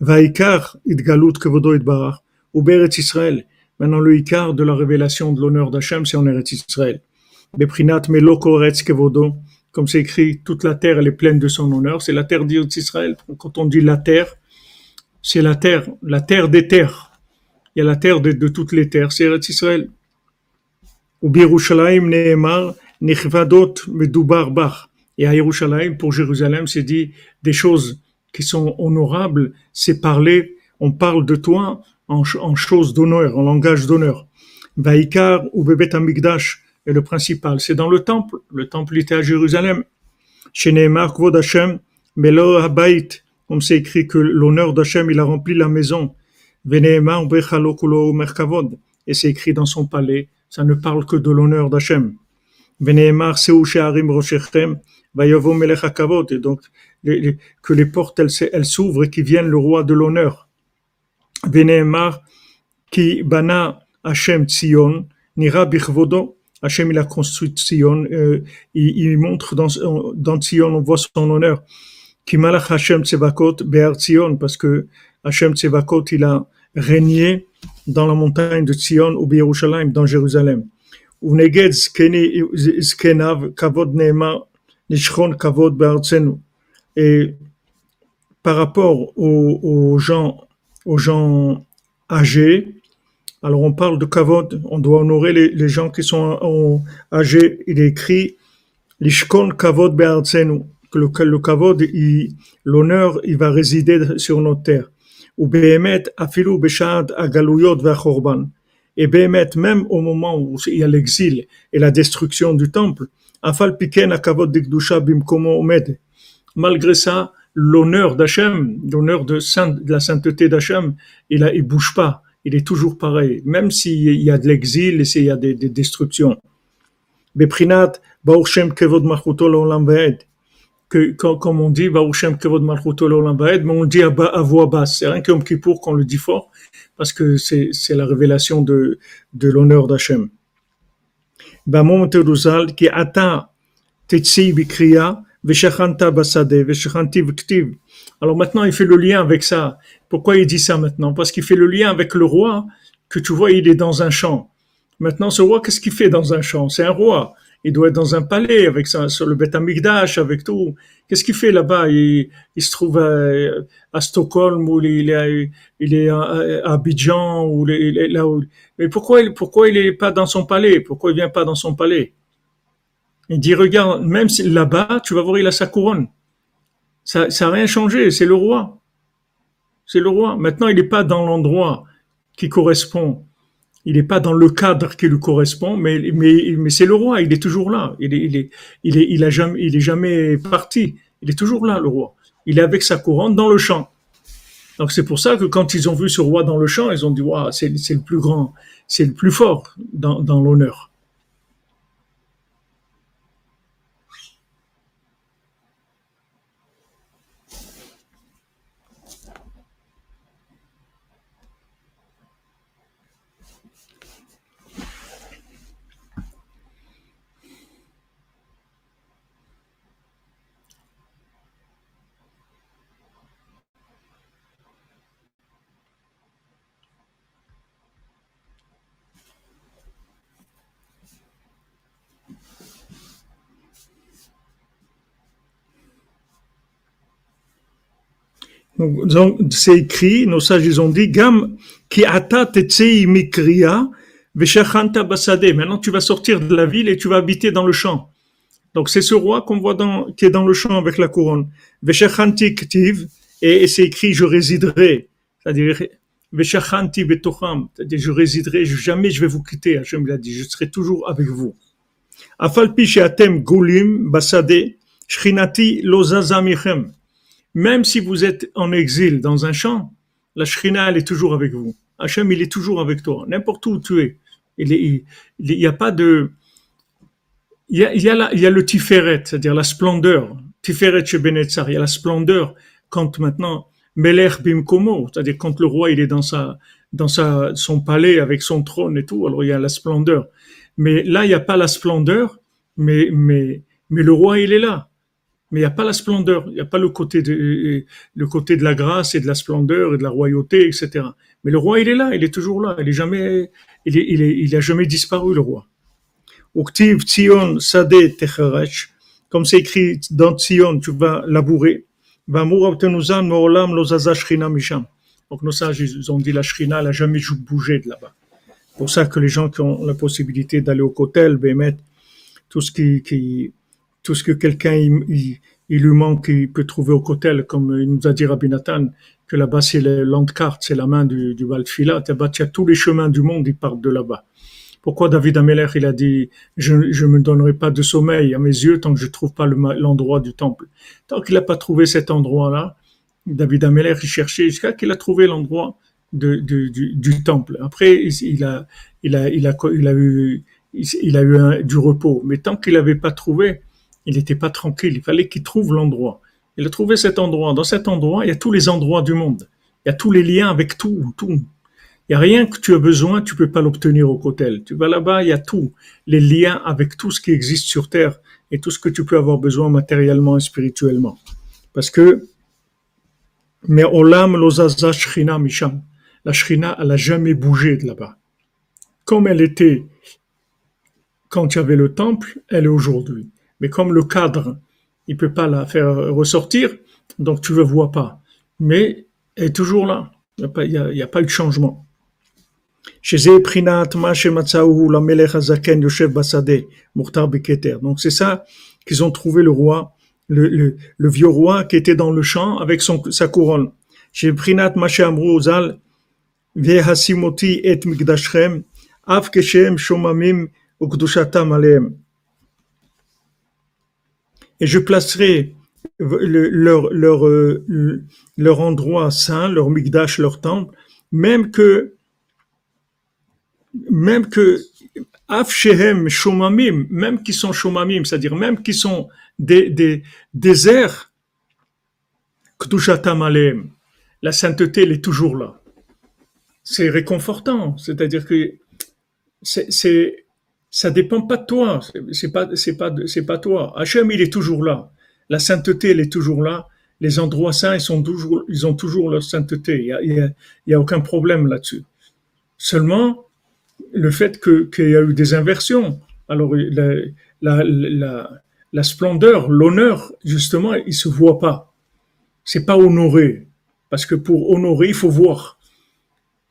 Vaikar idgalut kvodo idbarach, ou Beret Israël. Maintenant, le ikar de la révélation de l'honneur d'Hachem, c'est en Eretz Israël. Beprinat meloko eretz kevodo, comme c'est écrit, toute la terre, elle est pleine de son honneur. C'est la terre d'Eretz Israël. Quand on dit la terre, c'est la terre, la terre des terres il y a la terre de, toutes les terres, c'est Israël. Ou Birushalayim Nehemar Medubar. Et à Yerushalayim, pour Jérusalem, c'est dit des choses qui sont honorables, c'est parler, on parle de toi en, en choses d'honneur, en langage d'honneur. Vaikar ou Bebet Amigdash est le principal, c'est dans le temple. Le temple était à Jérusalem. Chez Nehemar Kvod Hashem, Melo Habayit, comme c'est écrit que l'honneur d'Hachem, il a rempli la maison. Et c'est écrit dans son palais, ça ne parle que de l'honneur d'Hachem. Et donc, que les portes, elles, s'ouvrent et qu'il vienne le roi de l'honneur. qui bana Hachem Tzion, nira bichvodo. Hachem, il a construit Tzion, euh, il, montre dans, dans Tzion, on voit son honneur. Qui malach Hachem Tsevakot be'ar Tzion, parce que Hachem Tsevakot, il a régné dans la montagne de Tzion ou Yerushalayim, dans Jérusalem. Et par rapport aux, gens, aux gens âgés, alors on parle de kavod, on doit honorer les, gens qui sont âgés. Il est écrit l'ishkon kavod que le, le kavod, l'honneur, il va résider sur notre terre. Et Bémet, même au moment où il y a l'exil et la destruction du temple, malgré ça, l'honneur d'Hachem, l'honneur de, la sainteté d'Hachem, il, ne bouge pas. Il est toujours pareil, même s'il y a de l'exil et s'il y a des, des destructions comme on dit, mais on dit à, voix basse. C'est rien comme pour qu'on le dit fort, parce que c'est la révélation de, de l'honneur d'Hachem. qui atteint alors maintenant, il fait le lien avec ça. Pourquoi il dit ça maintenant? Parce qu'il fait le lien avec le roi que tu vois, il est dans un champ. Maintenant, ce roi, qu'est-ce qu'il fait dans un champ? C'est un roi il doit être dans un palais avec sur le Beth Amikdash, avec tout. Qu'est-ce qu'il fait là-bas? Il, il, se trouve à, à, Stockholm ou il est, il est à, Abidjan ou il est là. Mais pourquoi, pourquoi il est pas dans son palais? Pourquoi il vient pas dans son palais? Il dit regarde, même là-bas, tu vas voir, il a sa couronne. Ça, ça a rien changé. C'est le roi. C'est le roi. Maintenant, il n'est pas dans l'endroit qui correspond il n'est pas dans le cadre qui lui correspond, mais, mais, mais c'est le roi, il est toujours là. Il est, il est, il est, il jamais, il est jamais parti. Il est toujours là, le roi. Il est avec sa couronne dans le champ. Donc c'est pour ça que quand ils ont vu ce roi dans le champ, ils ont dit, waouh, c'est, le plus grand, c'est le plus fort dans, dans l'honneur. Donc, c'est écrit, nos sages ils ont dit, Gam ki ata tetzei mikriya veshachanta basade. Maintenant, tu vas sortir de la ville et tu vas habiter dans le champ. Donc, c'est ce roi qu'on voit dans, qui est dans le champ avec la couronne. Veshachanti ktiv, et, et c'est écrit, je résiderai. C'est-à-dire, veshachanti betocham. C'est-à-dire, je résiderai, jamais je vais vous quitter. Hachem l'a dit, je serai toujours avec vous. Afalpi sheatem gulim basade, shrinati lozazamichem. Même si vous êtes en exil dans un champ, la Shrina, elle est toujours avec vous. Hachem, il est toujours avec toi, n'importe où tu es. Il n'y a pas de... Il y a, il y a, il y a le Tiferet, c'est-à-dire la splendeur. Tiferet chez Benetzar, il y a la splendeur quand maintenant Meler Bimkomo, c'est-à-dire quand le roi il est dans sa dans sa son palais avec son trône et tout, alors il y a la splendeur. Mais là il n'y a pas la splendeur, mais mais mais le roi il est là mais il n'y a pas la splendeur, il n'y a pas le côté de le côté de la grâce et de la splendeur et de la royauté, etc. Mais le roi, il est là, il est toujours là, il est jamais, il est, il est, il jamais disparu le roi. Comme c'est écrit dans Tzion, tu vas labourer. Donc nos sages, ils ont dit la Shrina, elle n'a jamais bougé de là-bas. Pour ça que les gens qui ont la possibilité d'aller au Kotel, mettre tout ce qui, qui tout ce que quelqu'un il, il, lui manque, il peut trouver au Kotel, comme il nous a dit Rabbi Nathan, que là-bas c'est le c'est la main du, du Valtfila, là-bas tu as tous les chemins du monde, ils partent de là-bas. Pourquoi David Ameller, il a dit, je ne me donnerai pas de sommeil à mes yeux tant que je trouve pas l'endroit du temple? Tant qu'il n'a pas trouvé cet endroit-là, David Ameller, il cherchait jusqu'à qu'il a trouvé l'endroit de, de, du, temple. Après, il a, il a, il a, il a eu, il a eu du repos. Mais tant qu'il n'avait pas trouvé, il n'était pas tranquille, il fallait qu'il trouve l'endroit. Il a trouvé cet endroit. Dans cet endroit, il y a tous les endroits du monde. Il y a tous les liens avec tout, tout. Il n'y a rien que tu as besoin, tu peux pas l'obtenir au Cotel. Tu vas là-bas, il y a tout. Les liens avec tout ce qui existe sur Terre et tout ce que tu peux avoir besoin matériellement et spirituellement. Parce que, mais Olam Lozaza Shrina Misham. La Shrina, elle a jamais bougé de là-bas. Comme elle était quand il y avait le temple, elle est aujourd'hui. Mais comme le cadre, il peut pas la faire ressortir, donc tu le vois pas. Mais elle est toujours là. Il n'y a, y a, pas eu de changement. Donc c'est ça qu'ils ont trouvé le roi, le, le, le, vieux roi qui était dans le champ avec son, sa couronne. Chez Prinat Amrou Zal, Vehasimoti et Migdashrem, Av Keshem Shomamim Ukdushatam Aleem et je placerai leur, leur, euh, leur endroit saint, leur migdash, leur temple, même que, même que, Afshehem Shomamim, même qui sont Shomamim, c'est-à-dire même qui sont des, des déserts, Kdushatam Aleem, la sainteté, elle est toujours là. C'est réconfortant, c'est-à-dire que c'est ça dépend pas de toi. C'est pas, c'est pas, c'est pas toi. Hachem, il est toujours là. La sainteté, elle est toujours là. Les endroits saints, ils sont toujours, ils ont toujours leur sainteté. Il y a, il y a, aucun problème là-dessus. Seulement, le fait que, qu'il y a eu des inversions. Alors, la, la, la, la splendeur, l'honneur, justement, il se voit pas. C'est pas honoré. Parce que pour honorer, il faut voir.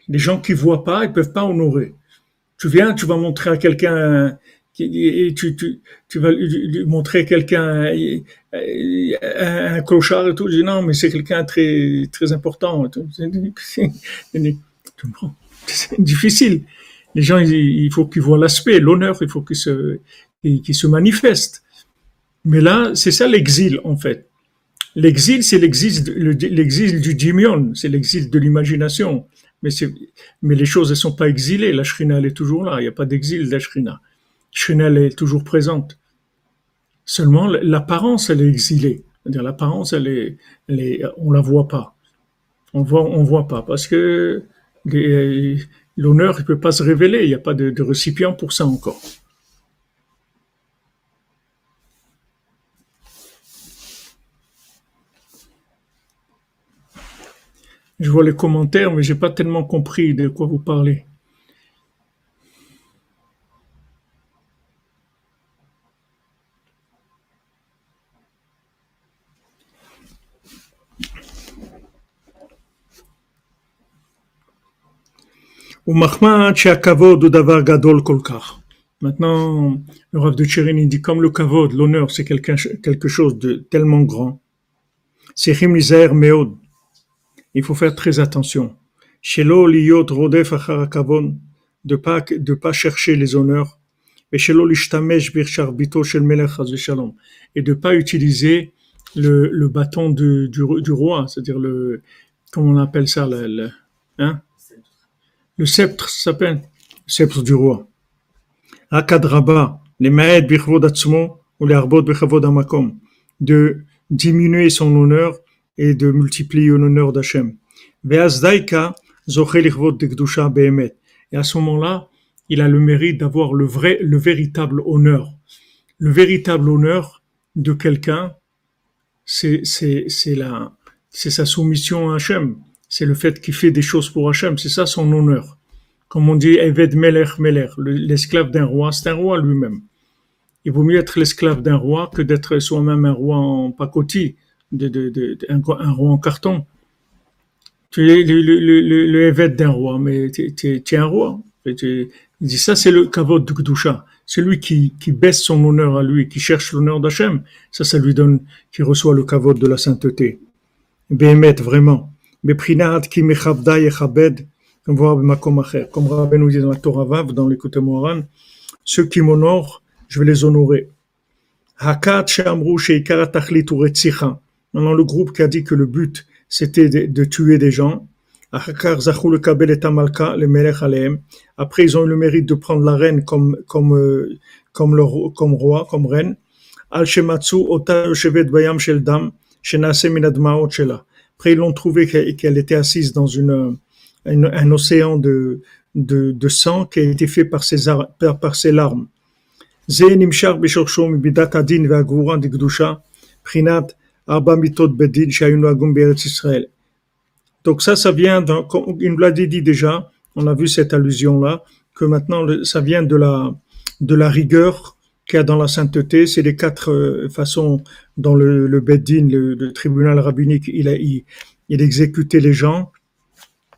Les gens qui voient pas, ils peuvent pas honorer tu viens, tu vas montrer à quelqu'un, tu, vas lui montrer quelqu'un un, clochard et tout. Je dis non, mais c'est quelqu'un très très important. C'est difficile. Les gens, il faut qu'ils voient l'aspect, l'honneur, il faut qu'ils se qu'ils se manifestent. Mais là, c'est ça l'exil en fait. L'exil, c'est l'exil, l'exil du dimion, c'est l'exil de l'imagination. Mais, mais les choses ne sont pas exilées. La Shrina, elle est toujours là. Il n'y a pas d'exil de la Shrina. Elle est toujours présente. Seulement, l'apparence, elle est exilée. C'est-à-dire, l'apparence, elle est, elle est, on la voit pas. On voit, on voit pas parce que l'honneur, il peut pas se révéler. Il n'y a pas de, de récipient pour ça encore. Je vois les commentaires, mais je n'ai pas tellement compris de quoi vous parlez. Maintenant, le Rav de Tchérini dit comme le kavod, l'honneur, c'est quelque, chose de tellement grand. C'est Meod. Il faut faire très attention. Shelo liyot rodef de pas de pas chercher les honneurs. Et shelo lishtamesh bircharbito shel melech shalom. Et de pas utiliser le, le bâton du, du, du roi, c'est-à-dire le, comment on appelle ça, le, le hein? Le sceptre s'appelle le sceptre du roi. Akadraba, les maed bichvod ou les arbot bichavod amakom. De diminuer son honneur et de multiplier l'honneur d'Hachem. Et à ce moment-là, il a le mérite d'avoir le vrai, le véritable honneur. Le véritable honneur de quelqu'un, c'est, c'est, c'est sa soumission à Hachem. C'est le fait qu'il fait des choses pour Hachem. C'est ça son honneur. Comme on dit, Eved Melech Melech, l'esclave d'un roi, c'est un roi lui-même. Il vaut mieux être l'esclave d'un roi que d'être soi-même un roi en pacotille de, un, roi en carton. Tu es le, le, évêque d'un roi, mais tu es, un roi. il dit ça, c'est le kavod du Kedusha. Celui qui, baisse son honneur à lui, qui cherche l'honneur d'Hachem, ça, ça lui donne, qui reçoit le kavod de la sainteté. Béhémet, vraiment. Prinat qui mechavda yechabed, comme Rabbi nous dit dans la Torah Vav, dans l'écoute Moharan, ceux qui m'honorent, je vais les honorer. Hakat she'amru she'ikara tachlit Maintenant, le groupe qui a dit que le but, c'était de, tuer des gens. Après, ils ont eu le mérite de prendre la reine comme, comme, euh, comme, le, comme roi, comme reine. Après, ils l'ont trouvé qu'elle était assise dans une, un, océan de, de, de, sang qui a été fait par ses, par, par ses larmes. Donc ça, ça vient, dans, il nous dit déjà, on a vu cette allusion-là, que maintenant ça vient de la, de la rigueur qu'il y a dans la sainteté. C'est les quatre euh, façons dont le, le le, tribunal rabbinique, il, a, il, il exécutait les gens.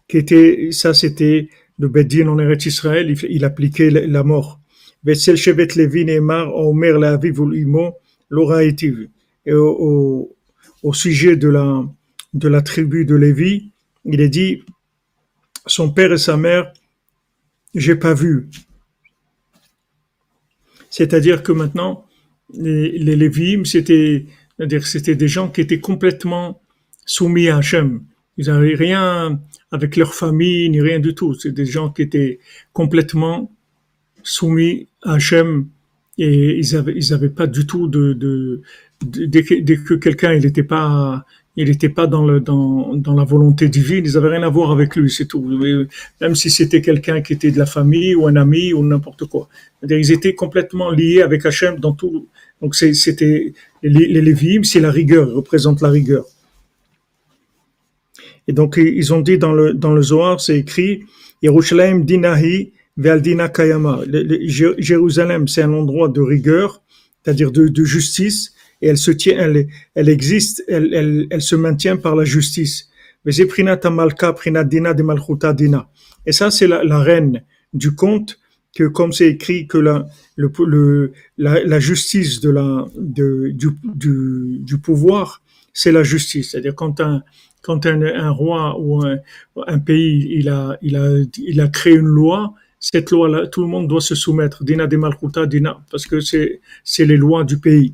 Qui ça c'était le Beddin en Eretz Israël, il, appliquait la, mort. Et au, au, sujet de la, de la tribu de Lévi, il est dit, son père et sa mère, j'ai pas vu. C'est-à-dire que maintenant, les, les c'était, c'était des gens qui étaient complètement soumis à Hachem. Ils n'avaient rien avec leur famille, ni rien du tout. C'est des gens qui étaient complètement soumis à Hachem et ils avaient, ils avaient pas du tout de, dès que, quelqu'un il n'était pas il n'était pas dans le dans, dans la volonté divine, ils avaient rien à voir avec lui, c'est tout. Même si c'était quelqu'un qui était de la famille ou un ami ou n'importe quoi. Ils étaient complètement liés avec Hachem dans tout. Donc c'était les, les c'est la rigueur, ils représentent la rigueur. Et donc ils ont dit dans le dans le Zohar, c'est écrit Yerushalayim dinahi ve'aldina kayama. Jérusalem, c'est un endroit de rigueur, c'est-à-dire de, de justice et elle se tient, elle, elle existe, elle, elle, elle se maintient par la justice. Et ça, c'est la, reine du conte que comme c'est écrit que la, la, justice de la, du, pouvoir, c'est la justice. C'est-à-dire quand un, un, roi ou un, pays, il a, créé une loi, cette loi-là, tout le monde doit se soumettre. Dina de Malchuta, Dina, parce que c'est les lois du pays.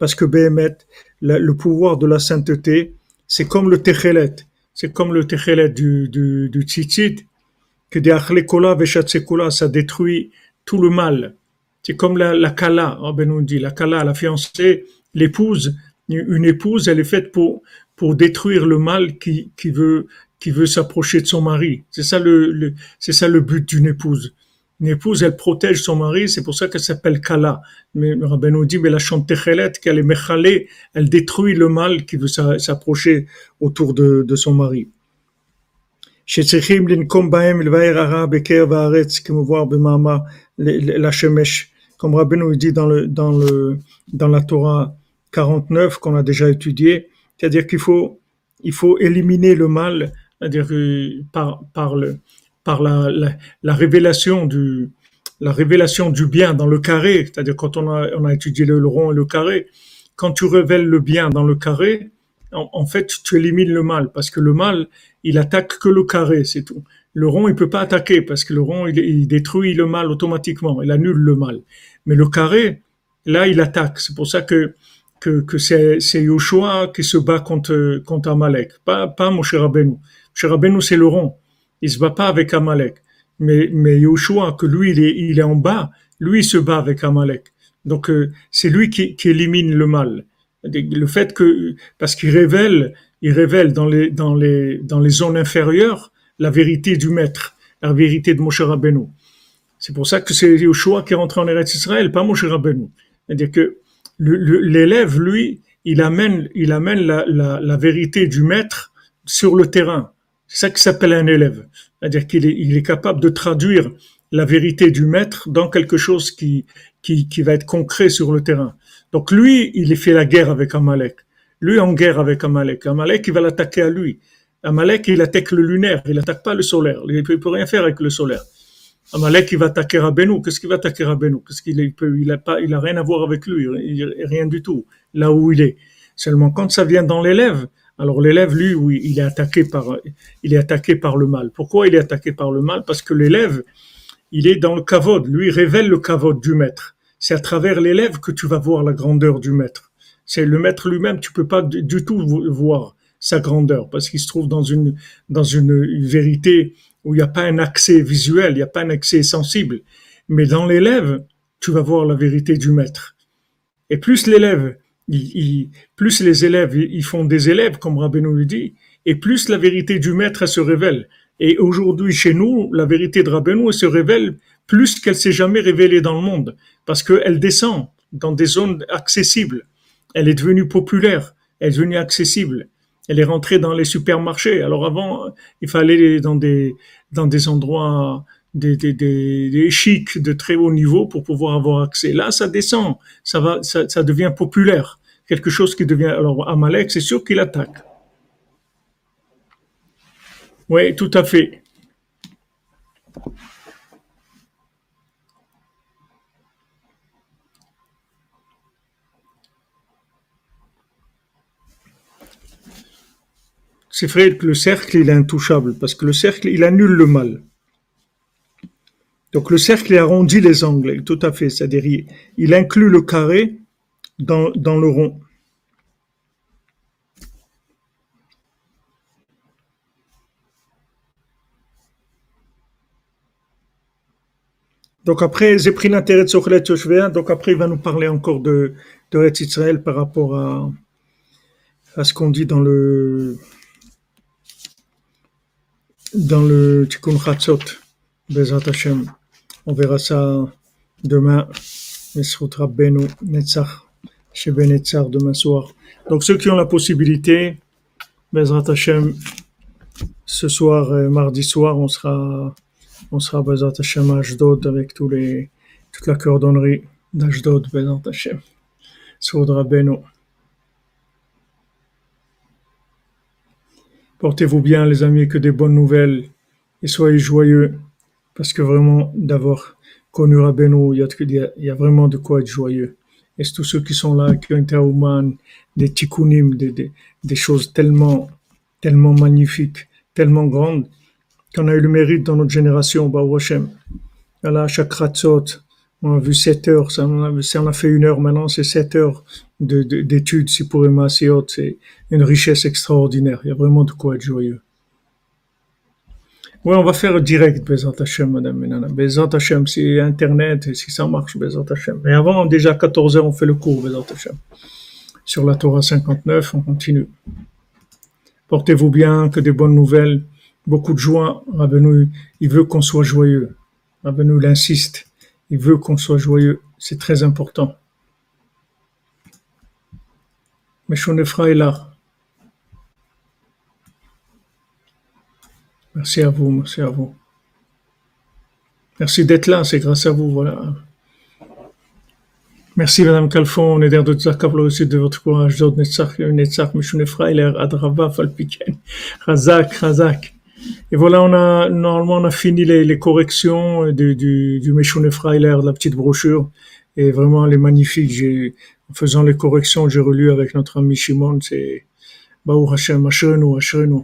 parce que Béhémeth, le pouvoir de la sainteté, c'est comme le Techelet, c'est comme le Techelet du, du, que des Achlekola, Veshatsekola, ça détruit tout le mal. C'est comme la, Kala, hein, ben on dit, la Kala, la fiancée, l'épouse, une épouse, elle est faite pour, pour détruire le mal qui, qui veut, qui veut s'approcher de son mari. C'est ça le c'est ça le but d'une épouse Une épouse, elle protège son mari, c'est pour ça qu'elle s'appelle Kala. Mais le rabbin nous dit, mais la chantechelet, qu'elle est mechalé, elle détruit le mal qui veut s'approcher autour de, de son mari. שצריכים לנקום בהם לבאר הרע בקרב הארץ, כמובן במאמר לשמש, comme Rabbi nous dit dans, le, dans, le, dans la Torah 49 qu'on a déjà étudié, c'est-à-dire qu'il faut, il faut éliminer le mal, c'est-à-dire par, par, le, par la, la, la, révélation du, la révélation du bien dans le carré, c'est-à-dire quand on a, on a étudié le rond et le carré, quand tu révèles le bien dans le carré, en, fait, tu élimines le mal, parce que le mal, il attaque que le carré, c'est tout. Le rond, il peut pas attaquer, parce que le rond, il, détruit le mal automatiquement, il annule le mal. Mais le carré, là, il attaque. C'est pour ça que que, que c'est, c'est Yoshua qui se bat contre, contre Amalek, pas, pas Moshe Rabbeinu. Moshe Rabbeinu, c'est le rond. Il se bat pas avec Amalek. Mais, mais Yoshua, que lui, il est, il est en bas, lui, il se bat avec Amalek. Donc, euh, c'est lui qui, qui élimine le mal le fait que parce qu'il révèle il révèle dans les dans les dans les zones inférieures la vérité du maître la vérité de Moshe Rabbeinu c'est pour ça que c'est Yoshua qui est rentré en Eretz Israël pas Moshe Rabbeinu c'est-à-dire que l'élève lui il amène il amène la, la, la, vérité du maître sur le terrain c'est ça qui s'appelle un élève c'est-à-dire qu'il est, il est capable de traduire la vérité du maître dans quelque chose qui, qui, qui va être concret sur le terrain donc lui, il fait la guerre avec Amalek. Lui en guerre avec Amalek. Amalek, il va l'attaquer à lui. Amalek, il attaque le lunaire, il attaque pas le solaire. Il peut, peut rien faire avec le solaire. Amalek, il va attaquer Rabbeinu. Qu'est-ce qu'il va attaquer Rabbeinu? Qu'est-ce qu'il peut Il a pas, il a rien à voir avec lui, rien du tout. Là où il est. Seulement quand ça vient dans l'élève, alors l'élève, lui, oui, il est attaqué par, il est attaqué par le mal. Pourquoi il est attaqué par le mal? Parce que l'élève, il est dans le kavod. Lui révèle le kavod du maître c'est à travers l'élève que tu vas voir la grandeur du maître. C'est le maître lui-même, tu peux pas du tout voir sa grandeur parce qu'il se trouve dans une dans une vérité où il n'y a pas un accès visuel, il n'y a pas un accès sensible. Mais dans l'élève, tu vas voir la vérité du maître. Et plus l'élève, plus les élèves, ils font des élèves, comme Rabbeinu lui dit, et plus la vérité du maître se révèle. Et aujourd'hui, chez nous, la vérité de Rabbeinu se révèle plus qu'elle s'est jamais révélée dans le monde, parce qu'elle descend dans des zones accessibles. Elle est devenue populaire, elle est devenue accessible. Elle est rentrée dans les supermarchés. Alors avant, il fallait aller dans des, dans des endroits des, des, des, chics de très haut niveau pour pouvoir avoir accès. Là, ça descend, ça va, ça, ça devient populaire. Quelque chose qui devient, alors Amalek, c'est sûr qu'il attaque. Oui, tout à fait. c'est vrai que le cercle, il est intouchable, parce que le cercle, il annule le mal. Donc le cercle, il arrondit les angles, tout à fait, c'est-à-dire il, inclut le carré dans, dans le rond. Donc après, j'ai pris l'intérêt de Sochlet Yoshvea, donc après il va nous parler encore de, de Israël par rapport à, à ce qu'on dit dans le dans le Tikkun Chatzot, Bezat Hashem. On verra ça demain, Mesrut Rabbeinu Netzach, chez Benetzar demain soir. Donc ceux qui ont la possibilité, Bezrat Hashem, ce soir, euh, mardi soir, on sera, on sera Bezrat Hashem à Ashdod avec tous les, toute la cordonnerie d'Ashdod, Bezrat Hashem. Sur Rabbeinu. Portez-vous bien, les amis, que des bonnes nouvelles et soyez joyeux parce que vraiment, d'avoir connu Rabbeinu, il y, a, vraiment de quoi être joyeux. Et tous ceux qui sont là, qui ont été à Ouman, des tikkunim, des, des, choses tellement, tellement magnifiques, tellement grandes, qu'on a eu le mérite dans notre génération, Baruch Hashem. Voilà, chaque ratzot, on a vu 7 heures, ça, on, a, fait une heure maintenant, c'est 7 heures d'études, si pour Massiot, c'est une richesse extraordinaire. Il y a vraiment de quoi être joyeux. Oui, on va faire direct, Bezat Hashem, Madame Menana. Bezat Hashem, si Internet, si ça marche, Bezat Hashem. Mais avant, déjà 14 heures, on fait le cours, Bezat Hashem. Sur la Torah 59, on continue. Portez-vous bien, que des bonnes nouvelles, beaucoup de joie. Rabbeinu, il veut qu'on soit joyeux. Rabbeinu insiste. Il veut qu'on soit joyeux. C'est très important. Meshonefra est là. Merci à vous, merci à vous. Merci d'être là, c'est grâce à vous, voilà. Merci Madame Calfon, on est de Tzakavlo aussi de votre courage, Zod Netzach, Netzach, Meshonefra, il est Adrava, Falpiken, Razak, Razak. Et voilà, on a, normalement, on a fini les, les corrections du, du, du Freiler, de la petite brochure. Et vraiment, elle est magnifique. J'ai, en faisant les corrections, j'ai relu avec notre ami Shimon, c'est, Baou Hashem, Ashrenu, Ashrenu.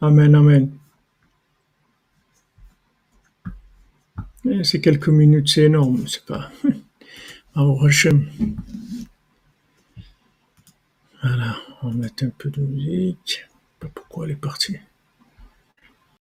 Amen, amen. C'est quelques minutes, c'est énorme, c'est pas. Voilà, on mettre un peu de musique. Pas pourquoi elle est partie.